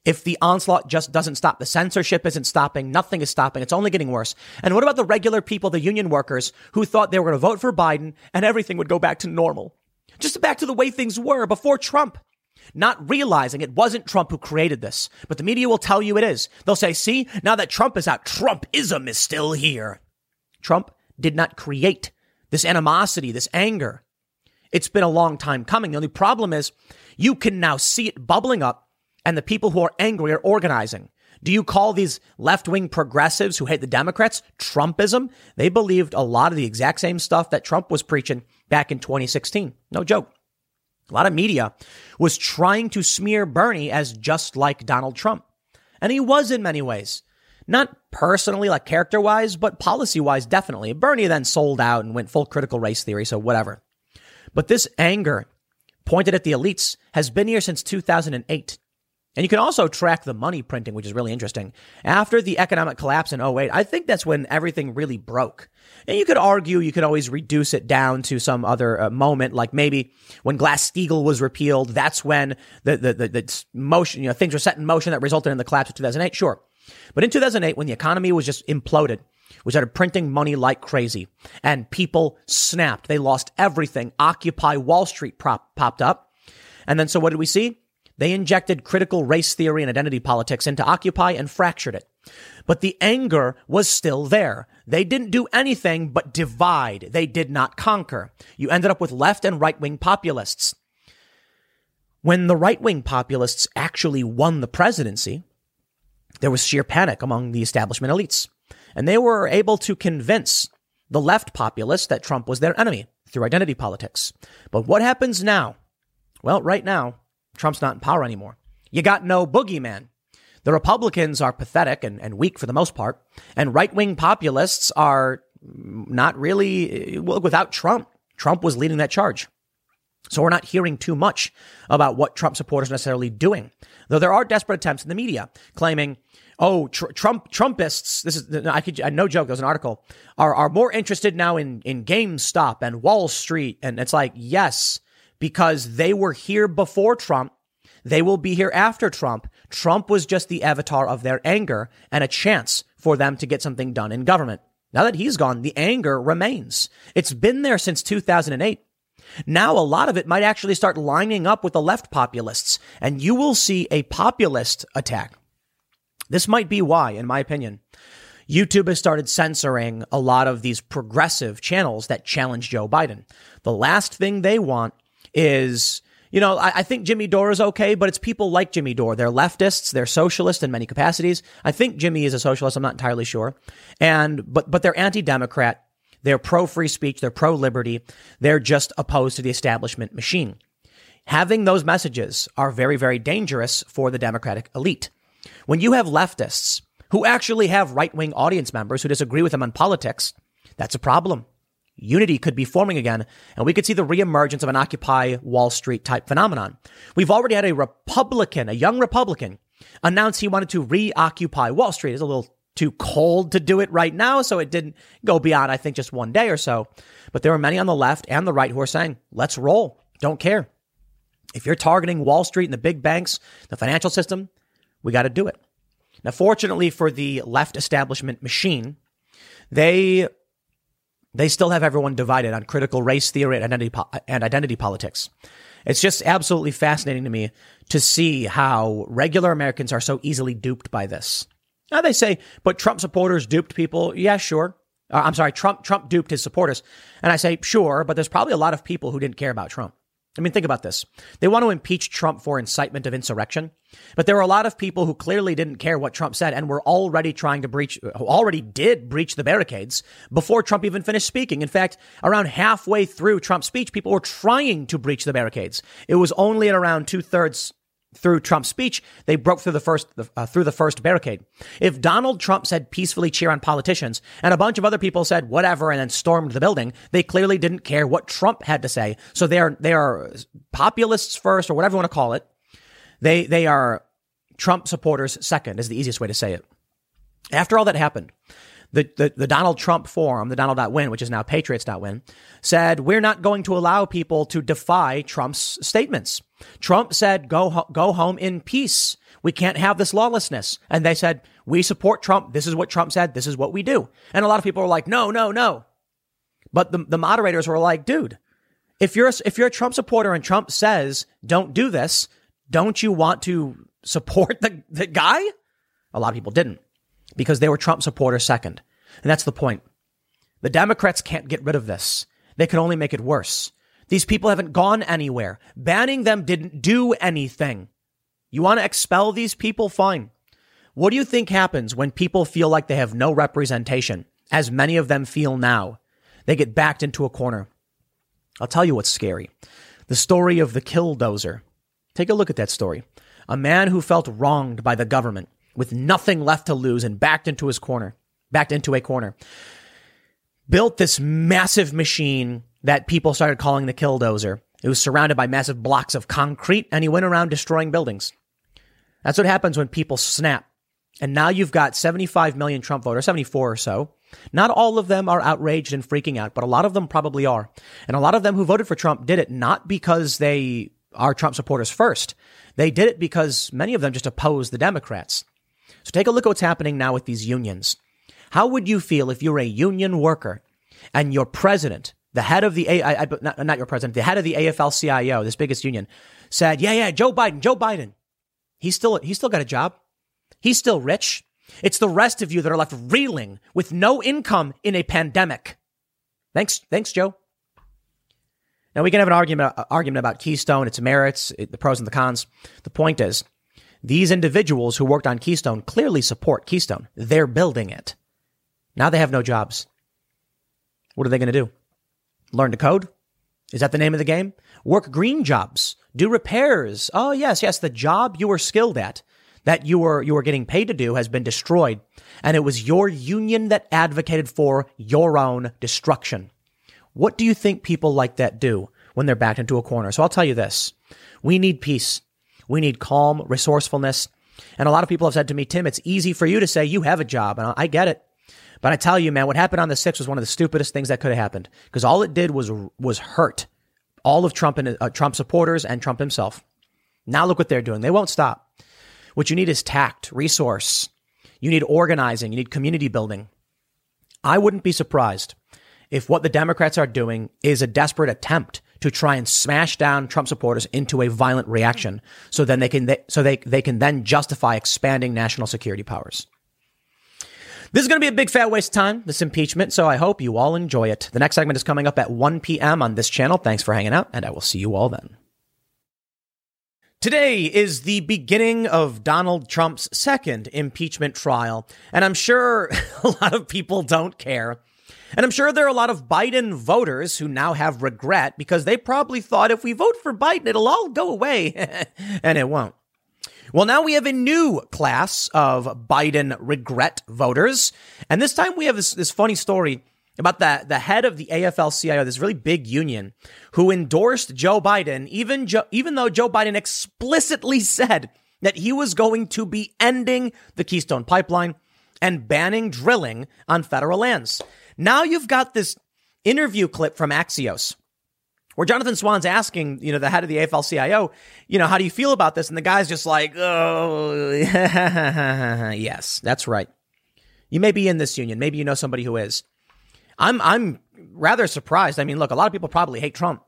If the onslaught just doesn't stop, the censorship isn't stopping, nothing is stopping, it's only getting worse. And what about the regular people, the union workers, who thought they were going to vote for Biden and everything would go back to normal? Just back to the way things were before Trump. Not realizing it wasn't Trump who created this, but the media will tell you it is. They'll say, see, now that Trump is out, Trumpism is still here. Trump did not create this animosity, this anger. It's been a long time coming. The only problem is you can now see it bubbling up and the people who are angry are organizing. Do you call these left wing progressives who hate the Democrats Trumpism? They believed a lot of the exact same stuff that Trump was preaching back in 2016. No joke. A lot of media was trying to smear Bernie as just like Donald Trump. And he was in many ways. Not personally, like character wise, but policy wise, definitely. Bernie then sold out and went full critical race theory, so whatever. But this anger pointed at the elites has been here since 2008. And you can also track the money printing, which is really interesting. After the economic collapse in 08, I think that's when everything really broke. And you could argue you could always reduce it down to some other uh, moment, like maybe when Glass-Steagall was repealed, that's when the, the, the, the motion, you know, things were set in motion that resulted in the collapse of 2008. Sure. But in 2008, when the economy was just imploded, we started printing money like crazy and people snapped. They lost everything. Occupy Wall Street prop, popped up. And then so what did we see? They injected critical race theory and identity politics into Occupy and fractured it. But the anger was still there. They didn't do anything but divide. They did not conquer. You ended up with left and right wing populists. When the right wing populists actually won the presidency, there was sheer panic among the establishment elites. And they were able to convince the left populists that Trump was their enemy through identity politics. But what happens now? Well, right now, Trump's not in power anymore. You got no boogeyman. The Republicans are pathetic and, and weak for the most part, and right wing populists are not really without Trump. Trump was leading that charge. So we're not hearing too much about what Trump supporters are necessarily doing. Though there are desperate attempts in the media claiming, oh, tr- Trump, Trumpists, this is, I could, no joke, there's an article, are, are more interested now in, in GameStop and Wall Street. And it's like, yes, because they were here before Trump. They will be here after Trump. Trump was just the avatar of their anger and a chance for them to get something done in government. Now that he's gone, the anger remains. It's been there since 2008. Now a lot of it might actually start lining up with the left populists, and you will see a populist attack. This might be why, in my opinion, YouTube has started censoring a lot of these progressive channels that challenge Joe Biden. The last thing they want is you know, I, I, think Jimmy Dore is okay, but it's people like Jimmy Dore. They're leftists. They're socialists in many capacities. I think Jimmy is a socialist. I'm not entirely sure. And, but, but they're anti-democrat. They're pro free speech. They're pro liberty. They're just opposed to the establishment machine. Having those messages are very, very dangerous for the Democratic elite. When you have leftists who actually have right wing audience members who disagree with them on politics, that's a problem unity could be forming again, and we could see the reemergence of an Occupy Wall Street type phenomenon. We've already had a Republican, a young Republican, announce he wanted to reoccupy Wall Street. It's a little too cold to do it right now, so it didn't go beyond, I think, just one day or so. But there are many on the left and the right who are saying, let's roll. Don't care. If you're targeting Wall Street and the big banks, the financial system, we got to do it. Now, fortunately for the left establishment machine, they they still have everyone divided on critical race theory and identity, po- and identity politics. It's just absolutely fascinating to me to see how regular Americans are so easily duped by this. Now they say, but Trump supporters duped people. Yeah, sure. Uh, I'm sorry, Trump Trump duped his supporters. And I say, sure, but there's probably a lot of people who didn't care about Trump. I mean, think about this. They want to impeach Trump for incitement of insurrection, but there were a lot of people who clearly didn't care what Trump said and were already trying to breach, already did breach the barricades before Trump even finished speaking. In fact, around halfway through Trump's speech, people were trying to breach the barricades. It was only at around two thirds through Trump's speech, they broke through the first uh, through the first barricade. If Donald Trump said peacefully cheer on politicians, and a bunch of other people said whatever and then stormed the building, they clearly didn't care what Trump had to say. So they are they are populists first, or whatever you want to call it. They they are Trump supporters second is the easiest way to say it. After all that happened, the, the, the Donald Trump forum, the Donald.win, which is now Patriots.win, said, we're not going to allow people to defy Trump's statements. Trump said, go, go home in peace. We can't have this lawlessness. And they said, we support Trump. This is what Trump said. This is what we do. And a lot of people were like, no, no, no. But the, the moderators were like, dude, if you're, a, if you're a Trump supporter and Trump says, don't do this, don't you want to support the, the guy? A lot of people didn't because they were Trump supporters second. And that's the point. The Democrats can't get rid of this. They can only make it worse. These people haven't gone anywhere. Banning them didn't do anything. You want to expel these people? Fine. What do you think happens when people feel like they have no representation, as many of them feel now? They get backed into a corner. I'll tell you what's scary. The story of the killdozer. Take a look at that story. A man who felt wronged by the government with nothing left to lose and backed into his corner, backed into a corner. Built this massive machine that people started calling the killdozer. It was surrounded by massive blocks of concrete and he went around destroying buildings. That's what happens when people snap. And now you've got 75 million Trump voters, 74 or so. Not all of them are outraged and freaking out, but a lot of them probably are. And a lot of them who voted for Trump did it not because they are Trump supporters first. They did it because many of them just oppose the Democrats. So take a look at what's happening now with these unions. How would you feel if you're a union worker and your president, the head of the, A, I, I, not, not your president, the head of the AFL-CIO, this biggest union, said, yeah, yeah, Joe Biden, Joe Biden. He's still, he's still got a job. He's still rich. It's the rest of you that are left reeling with no income in a pandemic. Thanks, thanks, Joe. Now we can have an argument, uh, argument about Keystone, its merits, the pros and the cons. The point is, these individuals who worked on Keystone clearly support Keystone. They're building it. Now they have no jobs. What are they going to do? Learn to code? Is that the name of the game? Work green jobs, do repairs. Oh, yes, yes. The job you were skilled at, that you were, you were getting paid to do has been destroyed. And it was your union that advocated for your own destruction. What do you think people like that do when they're backed into a corner? So I'll tell you this. We need peace. We need calm, resourcefulness. And a lot of people have said to me, Tim, it's easy for you to say you have a job. And I get it. But I tell you, man, what happened on the 6th was one of the stupidest things that could have happened because all it did was, was hurt all of Trump and uh, Trump supporters and Trump himself. Now look what they're doing. They won't stop. What you need is tact, resource. You need organizing. You need community building. I wouldn't be surprised if what the Democrats are doing is a desperate attempt to try and smash down Trump supporters into a violent reaction. So then they can, they, so they, they can then justify expanding national security powers. This is going to be a big fat waste of time, this impeachment, so I hope you all enjoy it. The next segment is coming up at 1 p.m. on this channel. Thanks for hanging out, and I will see you all then. Today is the beginning of Donald Trump's second impeachment trial, and I'm sure [laughs] a lot of people don't care. And I'm sure there are a lot of Biden voters who now have regret because they probably thought if we vote for Biden, it'll all go away, [laughs] and it won't. Well, now we have a new class of Biden regret voters, and this time we have this, this funny story about the, the head of the AFL-CIO, this really big union, who endorsed Joe Biden, even, even though Joe Biden explicitly said that he was going to be ending the Keystone Pipeline and banning drilling on federal lands. Now you've got this interview clip from Axios where Jonathan Swan's asking, you know, the head of the AFL-CIO, you know, how do you feel about this? And the guy's just like, oh, [laughs] yes, that's right. You may be in this union. Maybe you know somebody who is. I'm I'm rather surprised. I mean, look, a lot of people probably hate Trump.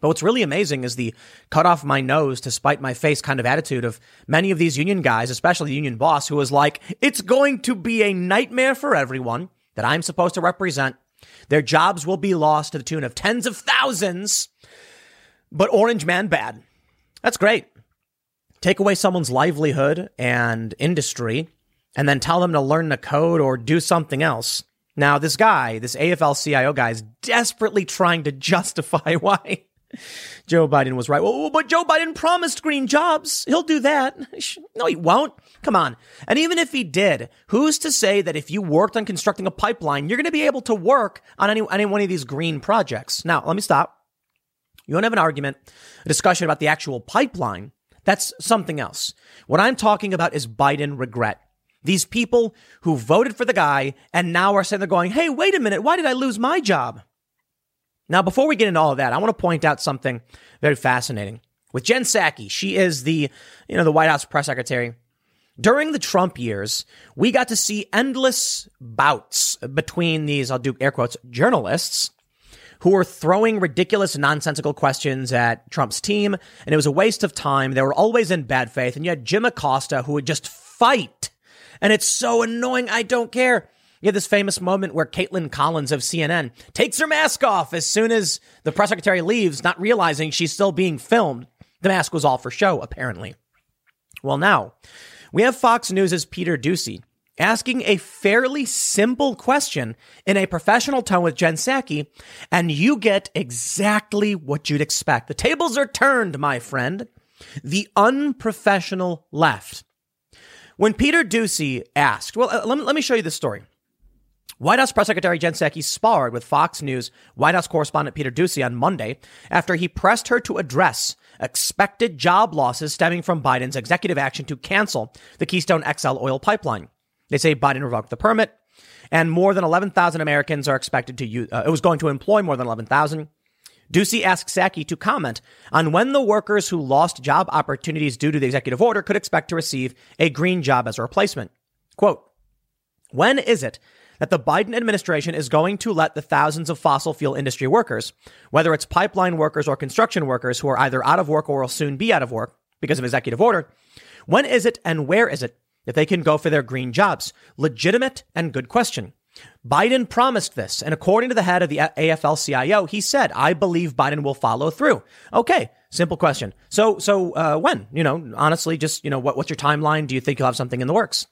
But what's really amazing is the cut off my nose to spite my face kind of attitude of many of these union guys, especially the union boss, who was like, it's going to be a nightmare for everyone that I'm supposed to represent. Their jobs will be lost to the tune of tens of thousands. But Orange Man bad. That's great. Take away someone's livelihood and industry and then tell them to learn the code or do something else. Now, this guy, this AFL CIO guy, is desperately trying to [laughs] justify why Joe Biden was right. Well, but Joe Biden promised green jobs. He'll do that. No, he won't. Come on. And even if he did, who's to say that if you worked on constructing a pipeline, you're going to be able to work on any, any one of these green projects? Now, let me stop. You don't have an argument, a discussion about the actual pipeline. That's something else. What I'm talking about is Biden regret. These people who voted for the guy and now are saying they're going, hey, wait a minute, why did I lose my job? Now, before we get into all of that, I want to point out something very fascinating. With Jen Psaki, she is the, you know, the White House press secretary. During the Trump years, we got to see endless bouts between these, I'll do air quotes, journalists who were throwing ridiculous, nonsensical questions at Trump's team. And it was a waste of time. They were always in bad faith. And you had Jim Acosta who would just fight and it's so annoying. I don't care. You have this famous moment where Kaitlan Collins of CNN takes her mask off as soon as the press secretary leaves, not realizing she's still being filmed. The mask was all for show, apparently. Well, now we have Fox News' Peter Doocy asking a fairly simple question in a professional tone with Jen Psaki, and you get exactly what you'd expect. The tables are turned, my friend. The unprofessional left when Peter Doocy asked, well, uh, let, me, let me show you this story. White House Press Secretary Jen Psaki sparred with Fox News White House correspondent Peter Doocy on Monday after he pressed her to address expected job losses stemming from Biden's executive action to cancel the Keystone XL oil pipeline. They say Biden revoked the permit, and more than 11,000 Americans are expected to use. Uh, it was going to employ more than 11,000. Doocy asked Psaki to comment on when the workers who lost job opportunities due to the executive order could expect to receive a green job as a replacement. Quote, when is it that the Biden administration is going to let the thousands of fossil fuel industry workers, whether it's pipeline workers or construction workers who are either out of work or will soon be out of work because of executive order, when is it and where is it that they can go for their green jobs? Legitimate and good question. Biden promised this, and according to the head of the AFL CIO, he said, "I believe Biden will follow through." Okay, simple question. So, so uh, when? You know, honestly, just you know, what, what's your timeline? Do you think you'll have something in the works?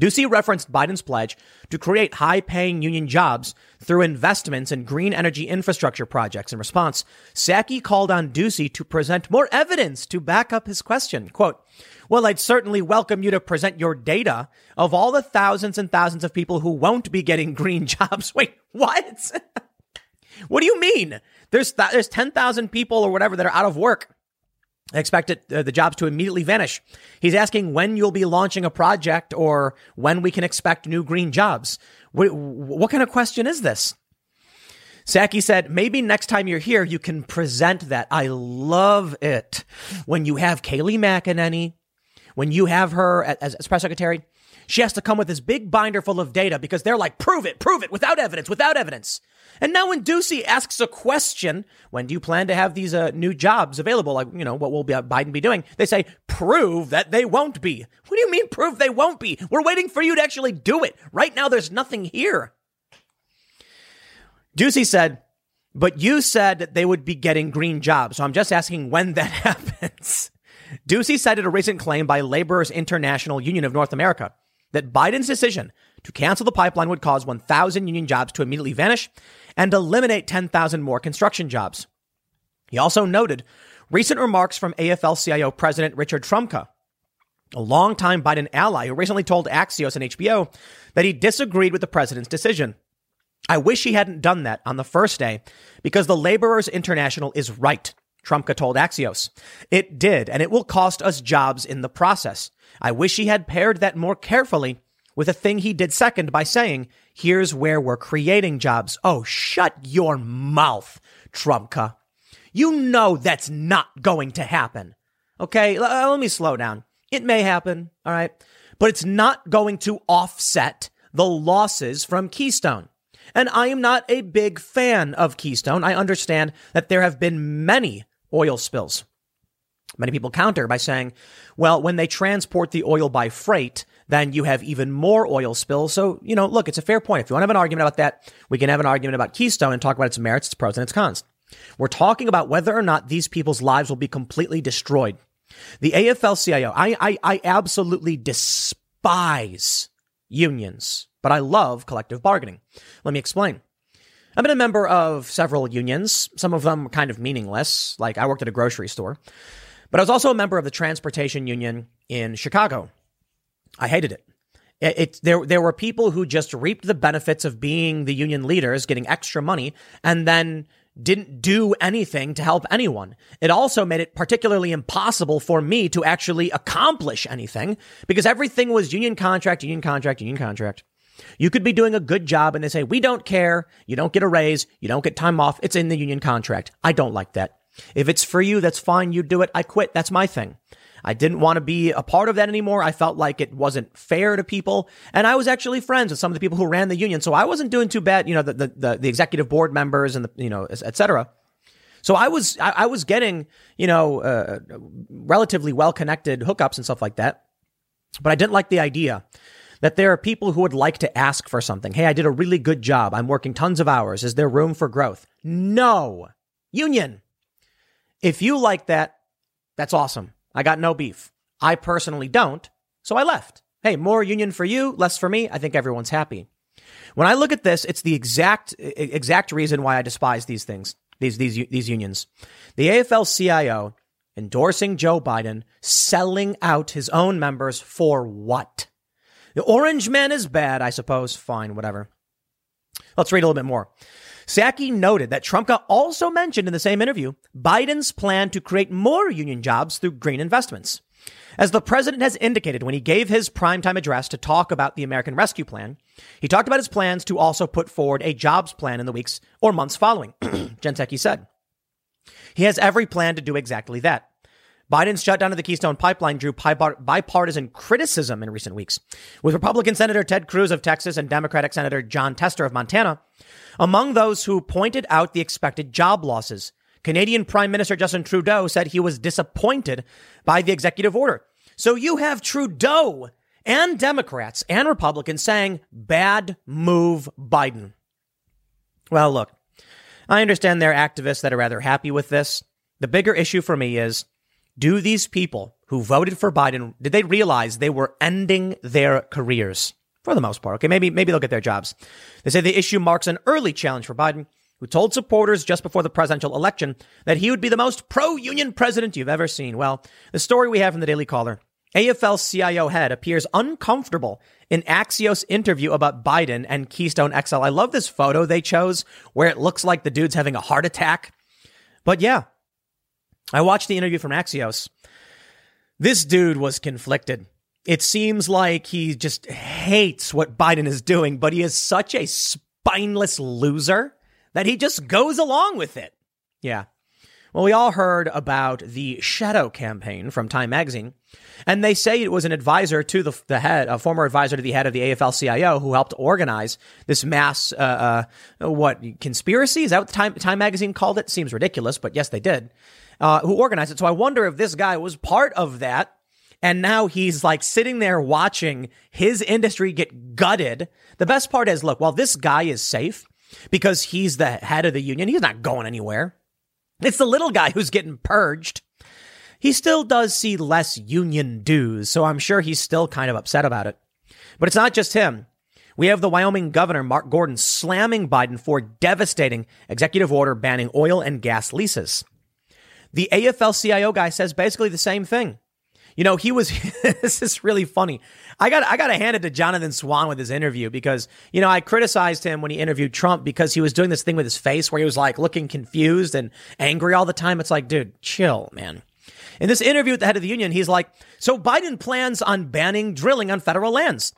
Doocy referenced Biden's pledge to create high-paying union jobs through investments in green energy infrastructure projects. In response, Psaki called on Doocy to present more evidence to back up his question. Quote, well, I'd certainly welcome you to present your data of all the thousands and thousands of people who won't be getting [laughs] green jobs. Wait, what? [laughs] what do you mean? There's th- there's 10,000 people or whatever that are out of work. I expect it, uh, the jobs to immediately vanish. He's asking when you'll be launching a project or when we can expect new green jobs. What, what kind of question is this? Psaki said, maybe next time you're here, you can present that. I love it. When you have Kayleigh McEnany, when you have her as, as press secretary, she has to come with this big binder full of data because they're like, prove it, prove it, without evidence, without evidence. And now when Doocy asks a question, when do you plan to have these uh, new jobs available? Like, you know, what will Biden be doing? They say, prove that they won't be. What do you mean prove they won't be? We're waiting for you to actually do it. Right now, there's nothing here. Doocy said, but you said that they would be getting green jobs. So I'm just asking when that [laughs] happens. Doocy cited a recent claim by Laborers International Union of North America that Biden's decision to cancel the pipeline would cause 1,000 union jobs to immediately vanish and eliminate 10,000 more construction jobs. He also noted recent remarks from AFL CIO President Richard Trumka, a longtime Biden ally who recently told Axios and HBO that he disagreed with the president's decision. I wish he hadn't done that on the first day because the Laborers International is right, Trumka told Axios. It did, and it will cost us jobs in the process. I wish he had paired that more carefully with a thing he did second by saying, here's where we're creating jobs. Oh, shut your mouth, Trumka. You know that's not going to happen. Okay, L- uh, let me slow down. It may happen, all right, but it's not going to offset the losses from Keystone. And I am not a big fan of Keystone. I understand that there have been many oil spills. Many people counter by saying, well, when they transport the oil by freight, then you have even more oil spills. So, you know, look, it's a fair point. If you want to have an argument about that, we can have an argument about Keystone and talk about its merits, its pros, and its cons. We're talking about whether or not these people's lives will be completely destroyed. The AFL CIO, I, I, I absolutely despise unions, but I love collective bargaining. Let me explain. I've been a member of several unions, some of them kind of meaningless, like I worked at a grocery store, but I was also a member of the transportation union in Chicago. I hated it. It, it, there there were people who just reaped the benefits of being the union leaders, getting extra money, and then didn't do anything to help anyone. It also made it particularly impossible for me to actually accomplish anything because everything was union contract, union contract, union contract. You could be doing a good job and they say, we don't care. You don't get a raise. You don't get time off. It's in the union contract. I don't like that. If it's for you, that's fine. You do it. I quit. That's my thing. I didn't want to be a part of that anymore. I felt like it wasn't fair to people. And I was actually friends with some of the people who ran the union. So I wasn't doing too bad, you know, the, the, the executive board members and the, you know, et cetera. So I was, I, I was getting, you know, uh, relatively well connected hookups and stuff like that. But I didn't like the idea that there are people who would like to ask for something. Hey, I did a really good job. I'm working tons of hours. Is there room for growth? No. Union. If you like that, that's awesome. I got no beef. I personally don't, so I left. Hey, more union for you, less for me. I think everyone's happy. When I look at this, it's the exact exact reason why I despise these things, these these these unions. The AFL-CIO endorsing Joe Biden, selling out his own members for what? The orange man is bad, I suppose. Fine, whatever. Let's read a little bit more. Psaki noted that Trumka also mentioned in the same interview Biden's plan to create more union jobs through green investments. As the president has indicated when he gave his primetime address to talk about the American Rescue Plan, he talked about his plans to also put forward a jobs plan in the weeks or months following, [clears throat] Jen Psaki said. He has every plan to do exactly that. Biden's shutdown of the Keystone Pipeline drew bipartisan criticism in recent weeks, with Republican Senator Ted Cruz of Texas and Democratic Senator Jon Tester of Montana among those who pointed out the expected job losses. Canadian Prime Minister Justin Trudeau said he was disappointed by the executive order. So you have Trudeau and Democrats and Republicans saying, bad move, Biden. Well, look, I understand there are activists that are rather happy with this. The bigger issue for me is do these people who voted for Biden, did they realize they were ending their careers? For the most part. Okay, maybe, maybe they'll get their jobs. They say the issue marks an early challenge for Biden, who told supporters just before the presidential election that he would be the most pro-union president you've ever seen. Well, the story we have from the Daily Caller. AFL CIO head appears uncomfortable in Axios interview about Biden and Keystone XL. I love this photo they chose where it looks like the dude's having a heart attack. But yeah, I watched the interview from Axios. This dude was conflicted. It seems like he just hates what Biden is doing, but he is such a spineless loser that he just goes along with it. Yeah. Well, we all heard about the shadow campaign from Time Magazine, and they say it was an advisor to the, the head, a former advisor to the head of the AFL-CIO, who helped organize this mass, uh, uh, what conspiracy is that what Time Time Magazine called it? Seems ridiculous, but yes, they did uh, who organized it. So I wonder if this guy was part of that. And now he's like sitting there watching his industry get gutted. The best part is, look, while this guy is safe because he's the head of the union, he's not going anywhere. It's the little guy who's getting purged. he still does see less union dues, so I'm sure he's still kind of upset about it. But it's not just him. We have the Wyoming governor, Mark Gordon, slamming Biden for devastating executive order banning oil and gas leases. The AFL CIO guy says basically the same thing. You know, he was, [laughs] this is really funny. I got, I got to hand it to Jonathan Swan with his interview because, you know, I criticized him when he interviewed Trump because he was doing this thing with his face where he was like looking confused and angry all the time. It's like, dude, chill, man. In this interview with the head of the union, he's like, so Biden plans on banning drilling on federal lands.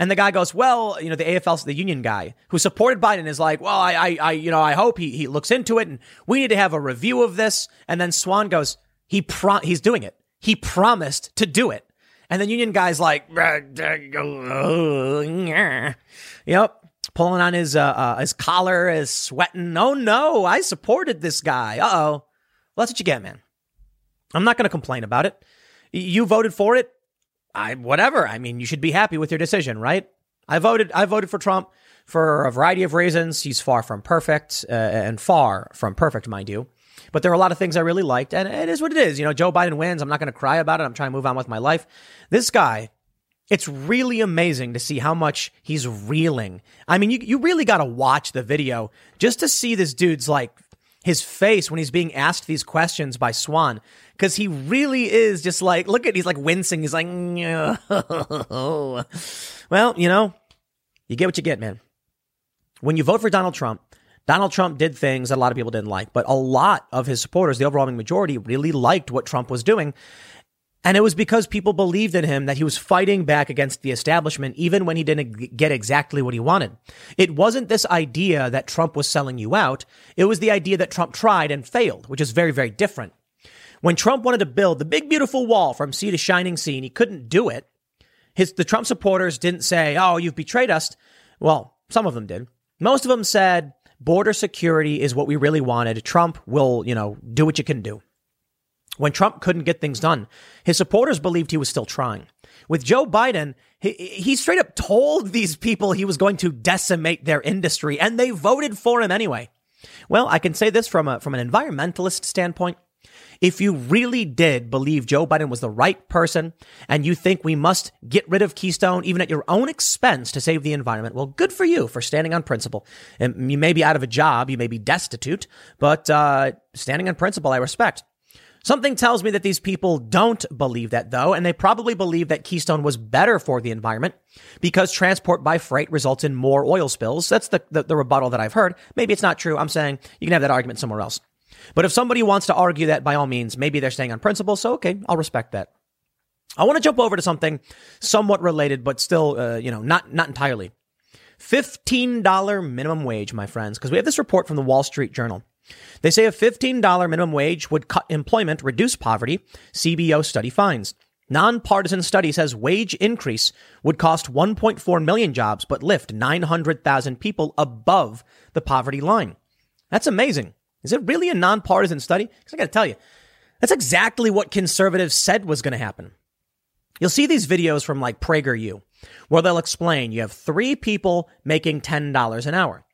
And the guy goes, well, you know, the AFL, the union guy who supported Biden is like, well, I, I, I you know, I hope he, he looks into it and we need to have a review of this. And then Swan goes, he pro, he's doing it. He promised to do it. And then union guy's like, yep, pulling on his, uh, uh, his collar, is sweating. Oh no, I supported this guy. Uh oh. Well, that's what you get, man. I'm not going to complain about it. You voted for it. I whatever. I mean, you should be happy with your decision, right? I voted. I voted for Trump for a variety of reasons. He's far from perfect, uh, and far from perfect, mind you. But there are a lot of things I really liked, and it is what it is. You know, Joe Biden wins. I'm not going to cry about it. I'm trying to move on with my life. This guy, it's really amazing to see how much he's reeling. I mean, you you really got to watch the video just to see this dude's like his face when he's being asked these questions by Swan because he really is just like, look at, he's like wincing. He's like, [laughs] well, you know, you get what you get, man. When you vote for Donald Trump, Donald Trump did things that a lot of people didn't like, but a lot of his supporters, the overwhelming majority, really liked what Trump was doing. And it was because people believed in him that he was fighting back against the establishment, even when he didn't get exactly what he wanted. It wasn't this idea that Trump was selling you out. It was the idea that Trump tried and failed, which is very, very different. When Trump wanted to build the big, beautiful wall from sea to shining sea, and he couldn't do it, his, the Trump supporters didn't say, Oh, you've betrayed us. Well, some of them did. Most of them said, border security is what we really wanted. Trump will, you know, do what you can do. When Trump couldn't get things done, his supporters believed he was still trying. With Joe Biden, he, he straight up told these people he was going to decimate their industry, and they voted for him anyway. Well, I can say this from a, from an environmentalist standpoint. If you really did believe Joe Biden was the right person and you think we must get rid of Keystone even at your own expense to save the environment, well, good for you for standing on principle. And you may be out of a job, you may be destitute, but uh, standing on principle, I respect. Something tells me that these people don't believe that though, and they probably believe that Keystone was better for the environment because transport by freight results in more oil spills. That's the, the, the rebuttal that I've heard. Maybe it's not true. I'm saying you can have that argument somewhere else. But if somebody wants to argue that, by all means, maybe they're staying on principle. So, okay, I'll respect that. I want to jump over to something somewhat related, but still, uh, you know, not, not entirely. $15 minimum wage, my friends, because we have this report from the Wall Street Journal. They say a $15 minimum wage would cut employment, reduce poverty, CBO study finds. Nonpartisan study says wage increase would cost 1.4 million jobs, but lift 900,000 people above the poverty line. That's amazing. Is it really a nonpartisan study? Because I got to tell you, that's exactly what conservatives said was going to happen. You'll see these videos from like PragerU where they'll explain you have three people making $10 an hour.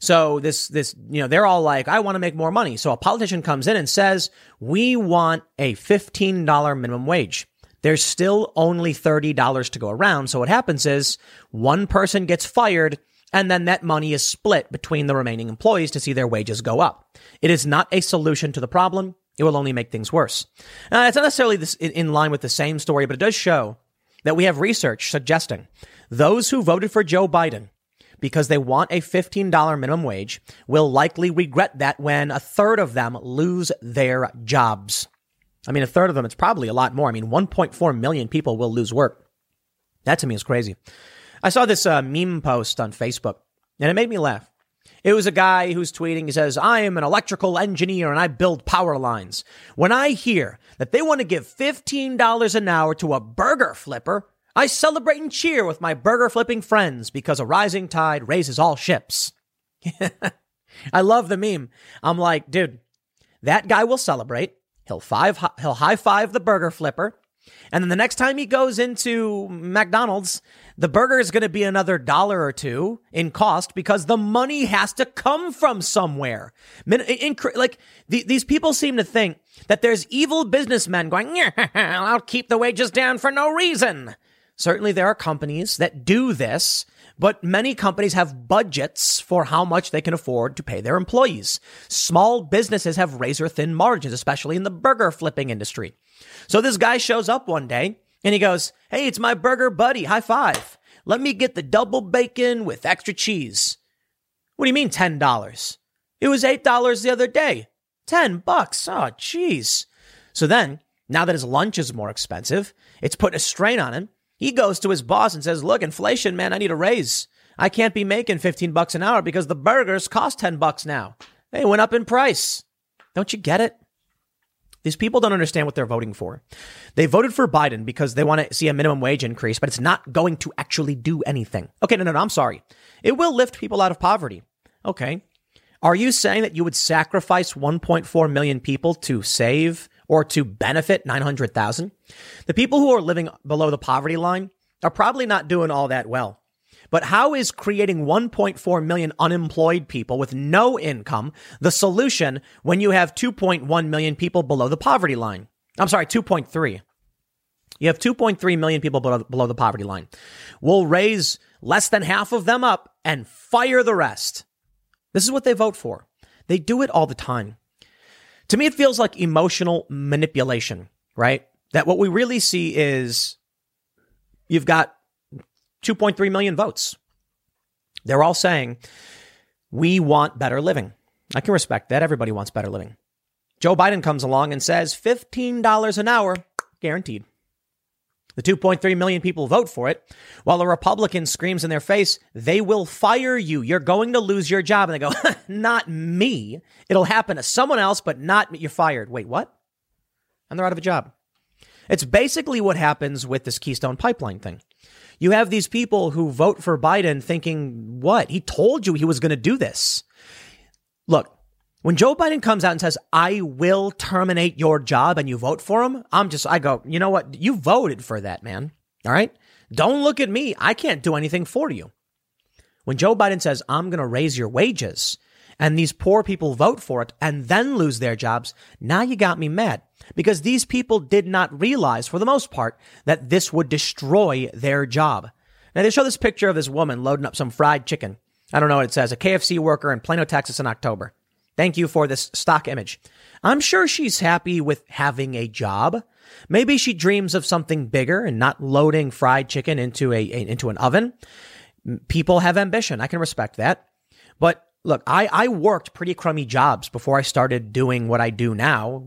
So this, this, you know, they're all like, I want to make more money. So a politician comes in and says, we want a $15 minimum wage. There's still only $30 to go around. So what happens is one person gets fired and then that money is split between the remaining employees to see their wages go up. It is not a solution to the problem. It will only make things worse. Now, it's not necessarily this in line with the same story, but it does show that we have research suggesting those who voted for Joe Biden because they want a $15 minimum wage will likely regret that when a third of them lose their jobs. I mean, a third of them, it's probably a lot more. I mean, 1.4 million people will lose work. That to me is crazy. I saw this uh, meme post on Facebook and it made me laugh. It was a guy who's tweeting. He says, I am an electrical engineer and I build power lines. When I hear that they want to give $15 an hour to a burger flipper, I celebrate and cheer with my burger flipping friends because a rising tide raises all ships. [laughs] I love the meme. I'm like, dude, that guy will celebrate. He'll five, he'll high five the burger flipper. And then the next time he goes into McDonald's, the burger is going to be another dollar or two in cost because the money has to come from somewhere. Like these people seem to think that there's evil businessmen going, [laughs] I'll keep the wages down for no reason. Certainly there are companies that do this, but many companies have budgets for how much they can afford to pay their employees. Small businesses have razor thin margins, especially in the burger flipping industry. So this guy shows up one day and he goes, Hey, it's my burger buddy. High five. Let me get the double bacon with extra cheese. What do you mean $10? It was $8 the other day. 10 bucks. Oh, jeez. So then, now that his lunch is more expensive, it's put a strain on him. He goes to his boss and says, "Look, inflation, man, I need a raise. I can't be making 15 bucks an hour because the burgers cost 10 bucks now. They went up in price." Don't you get it? These people don't understand what they're voting for. They voted for Biden because they want to see a minimum wage increase, but it's not going to actually do anything. Okay, no, no, no, I'm sorry. It will lift people out of poverty. Okay. Are you saying that you would sacrifice 1.4 million people to save or to benefit 900,000? The people who are living below the poverty line are probably not doing all that well. But how is creating 1.4 million unemployed people with no income the solution when you have 2.1 million people below the poverty line? I'm sorry, 2.3. You have 2.3 million people below, the poverty line. We'll raise less than half of them up and fire the rest. This is what they vote for. They do it all the time. To me, it feels like emotional manipulation, right? That what we really see is you've got 2.3 million votes. They're all saying, we want better living. I can respect that. Everybody wants better living. Joe Biden comes along and says $15 an hour, guaranteed. The 2.3 million people vote for it, while a Republican screams in their face, they will fire you. You're going to lose your job. And they go, [laughs] not me. It'll happen to someone else, but not me. You're fired. Wait, what? And they're out of a job. It's basically what happens with this Keystone Pipeline thing. You have these people who vote for Biden thinking, what? He told you he was going to do this. Look, when Joe Biden comes out and says, I will terminate your job and you vote for him, I'm just, I go, you know what? You voted for that, man. All right. Don't look at me. I can't do anything for you. When Joe Biden says, I'm going to raise your wages and these poor people vote for it and then lose their jobs, now you got me mad because these people did not realize, for the most part, that this would destroy their job. Now, they show this picture of this woman loading up some fried chicken. I don't know what it says, a KFC worker in Plano, Texas in October. Thank you for this stock image. I'm sure she's happy with having a job. Maybe she dreams of something bigger and not loading fried chicken into a, a into an oven. People have ambition. I can respect that. But look, I, I worked pretty crummy jobs before I started doing what I do now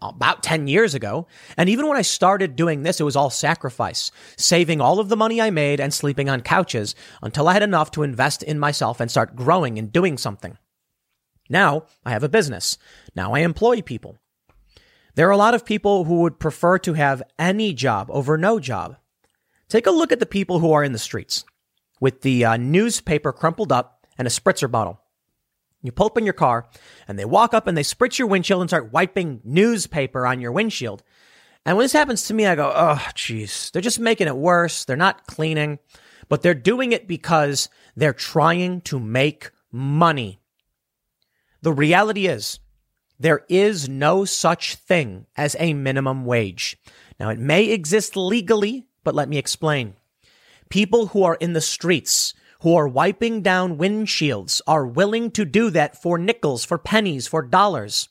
about 10 years ago. And even when I started doing this, it was all sacrifice, saving all of the money I made and sleeping on couches until I had enough to invest in myself and start growing and doing something. Now I have a business. Now I employ people. There are a lot of people who would prefer to have any job over no job. Take a look at the people who are in the streets with the uh, newspaper crumpled up and a spritzer bottle. You pull up in your car and they walk up and they spritz your windshield and start wiping newspaper on your windshield. And when this happens to me, I go, oh, jeez, they're just making it worse. They're not cleaning, but they're doing it because they're trying to make money. The reality is there is no such thing as a minimum wage. Now, it may exist legally, but let me explain. People who are in the streets who are wiping down windshields are willing to do that for nickels, for pennies, for dollars.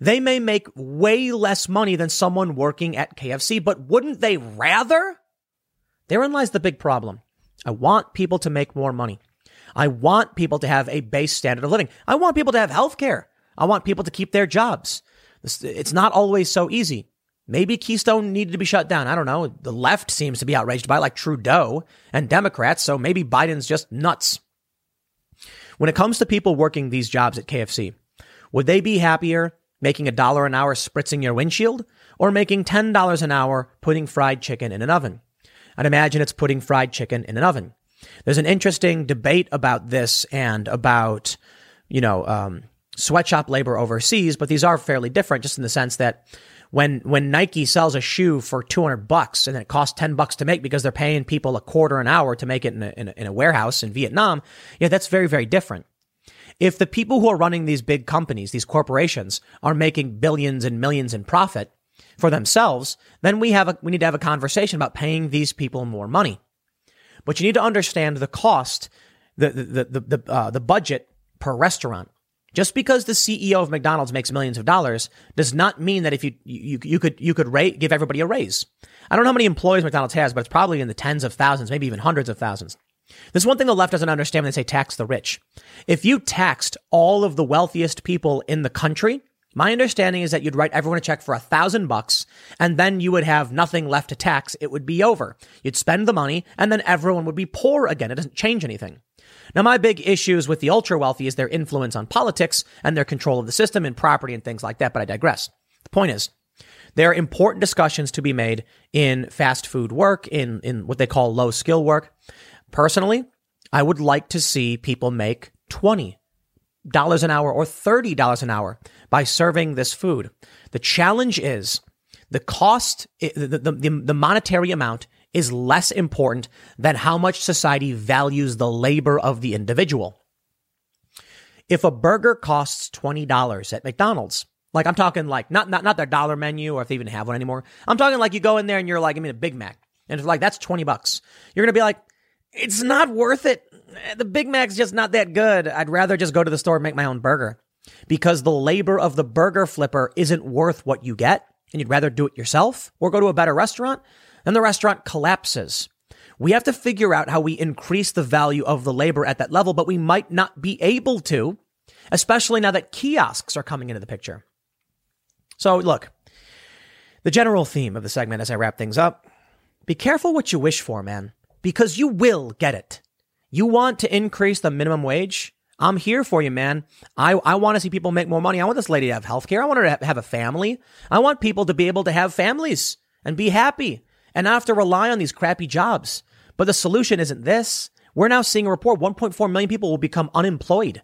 They may make way less money than someone working at KFC, but wouldn't they rather? Therein lies the big problem. I want people to make more money. I want people to have a base standard of living. I want people to have health care. I want people to keep their jobs. It's not always so easy. Maybe Keystone needed to be shut down. I don't know. The left seems to be outraged by it, like Trudeau and Democrats, so maybe Biden's just nuts. When it comes to people working these jobs at KFC, would they be happier making a dollar an hour spritzing your windshield or making $10 an hour putting fried chicken in an oven? I'd imagine it's putting fried chicken in an oven. There's an interesting debate about this and about, you know, um, sweatshop labor overseas, but these are fairly different just in the sense that When when Nike sells a shoe for 200 bucks and it costs 10 bucks to make because they're paying people a quarter an hour to make it in a, in a, in a warehouse in Vietnam, yeah, that's very very different. If the people who are running these big companies, these corporations, are making billions and millions in profit for themselves, then we have a, we need to have a conversation about paying these people more money. But you need to understand the cost, the the the the, uh, the budget per restaurant. Just because the CEO of McDonald's makes millions of dollars does not mean that if you you, you could you could rate, give everybody a raise. I don't know how many employees McDonald's has, but it's probably in the tens of thousands, maybe even hundreds of thousands. This one thing the left doesn't understand when they say tax the rich. If you taxed all of the wealthiest people in the country, my understanding is that you'd write everyone a check for a thousand bucks and then you would have nothing left to tax. It would be over. You'd spend the money and then everyone would be poor again. It doesn't change anything. Now, my big issues with the ultra wealthy is their influence on politics and their control of the system and property and things like that, but I digress. The point is, there are important discussions to be made in fast food work, in, in what they call low skill work. Personally, I would like to see people make 20 dollars an hour or $30 an hour by serving this food. The challenge is the cost, the, the, the, monetary amount is less important than how much society values the labor of the individual. If a burger costs $20 at McDonald's, like I'm talking like not not not their dollar menu or if they even have one anymore. I'm talking like you go in there and you're like, I mean a Big Mac. And it's like that's 20 bucks. You're gonna be like, it's not worth it. Eh, the Big Mac's just not that good. I'd rather just go to the store and make my own burger. Because the labor of the burger flipper isn't worth what you get, and you'd rather do it yourself or go to a better restaurant then the restaurant collapses. We have to figure out how we increase the value of the labor at that level, but we might not be able to, especially now that kiosks are coming into the picture. So, look, the general theme of the segment as I wrap things up be careful what you wish for, man, because you will get it. You want to increase the minimum wage? I'm here for you, man. I, I want to see people make more money. I want this lady to have health care. I want her to have a family. I want people to be able to have families and be happy and not have to rely on these crappy jobs. But the solution isn't this. We're now seeing a report 1.4 million people will become unemployed.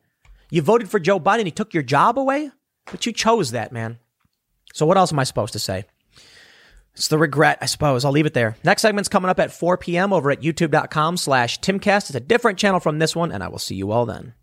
You voted for Joe Biden, he took your job away, but you chose that, man. So what else am I supposed to say? It's the regret, I suppose. I'll leave it there. Next segment's coming up at 4 p.m. over at youtube.com slash timcast. It's a different channel from this one, and I will see you all then.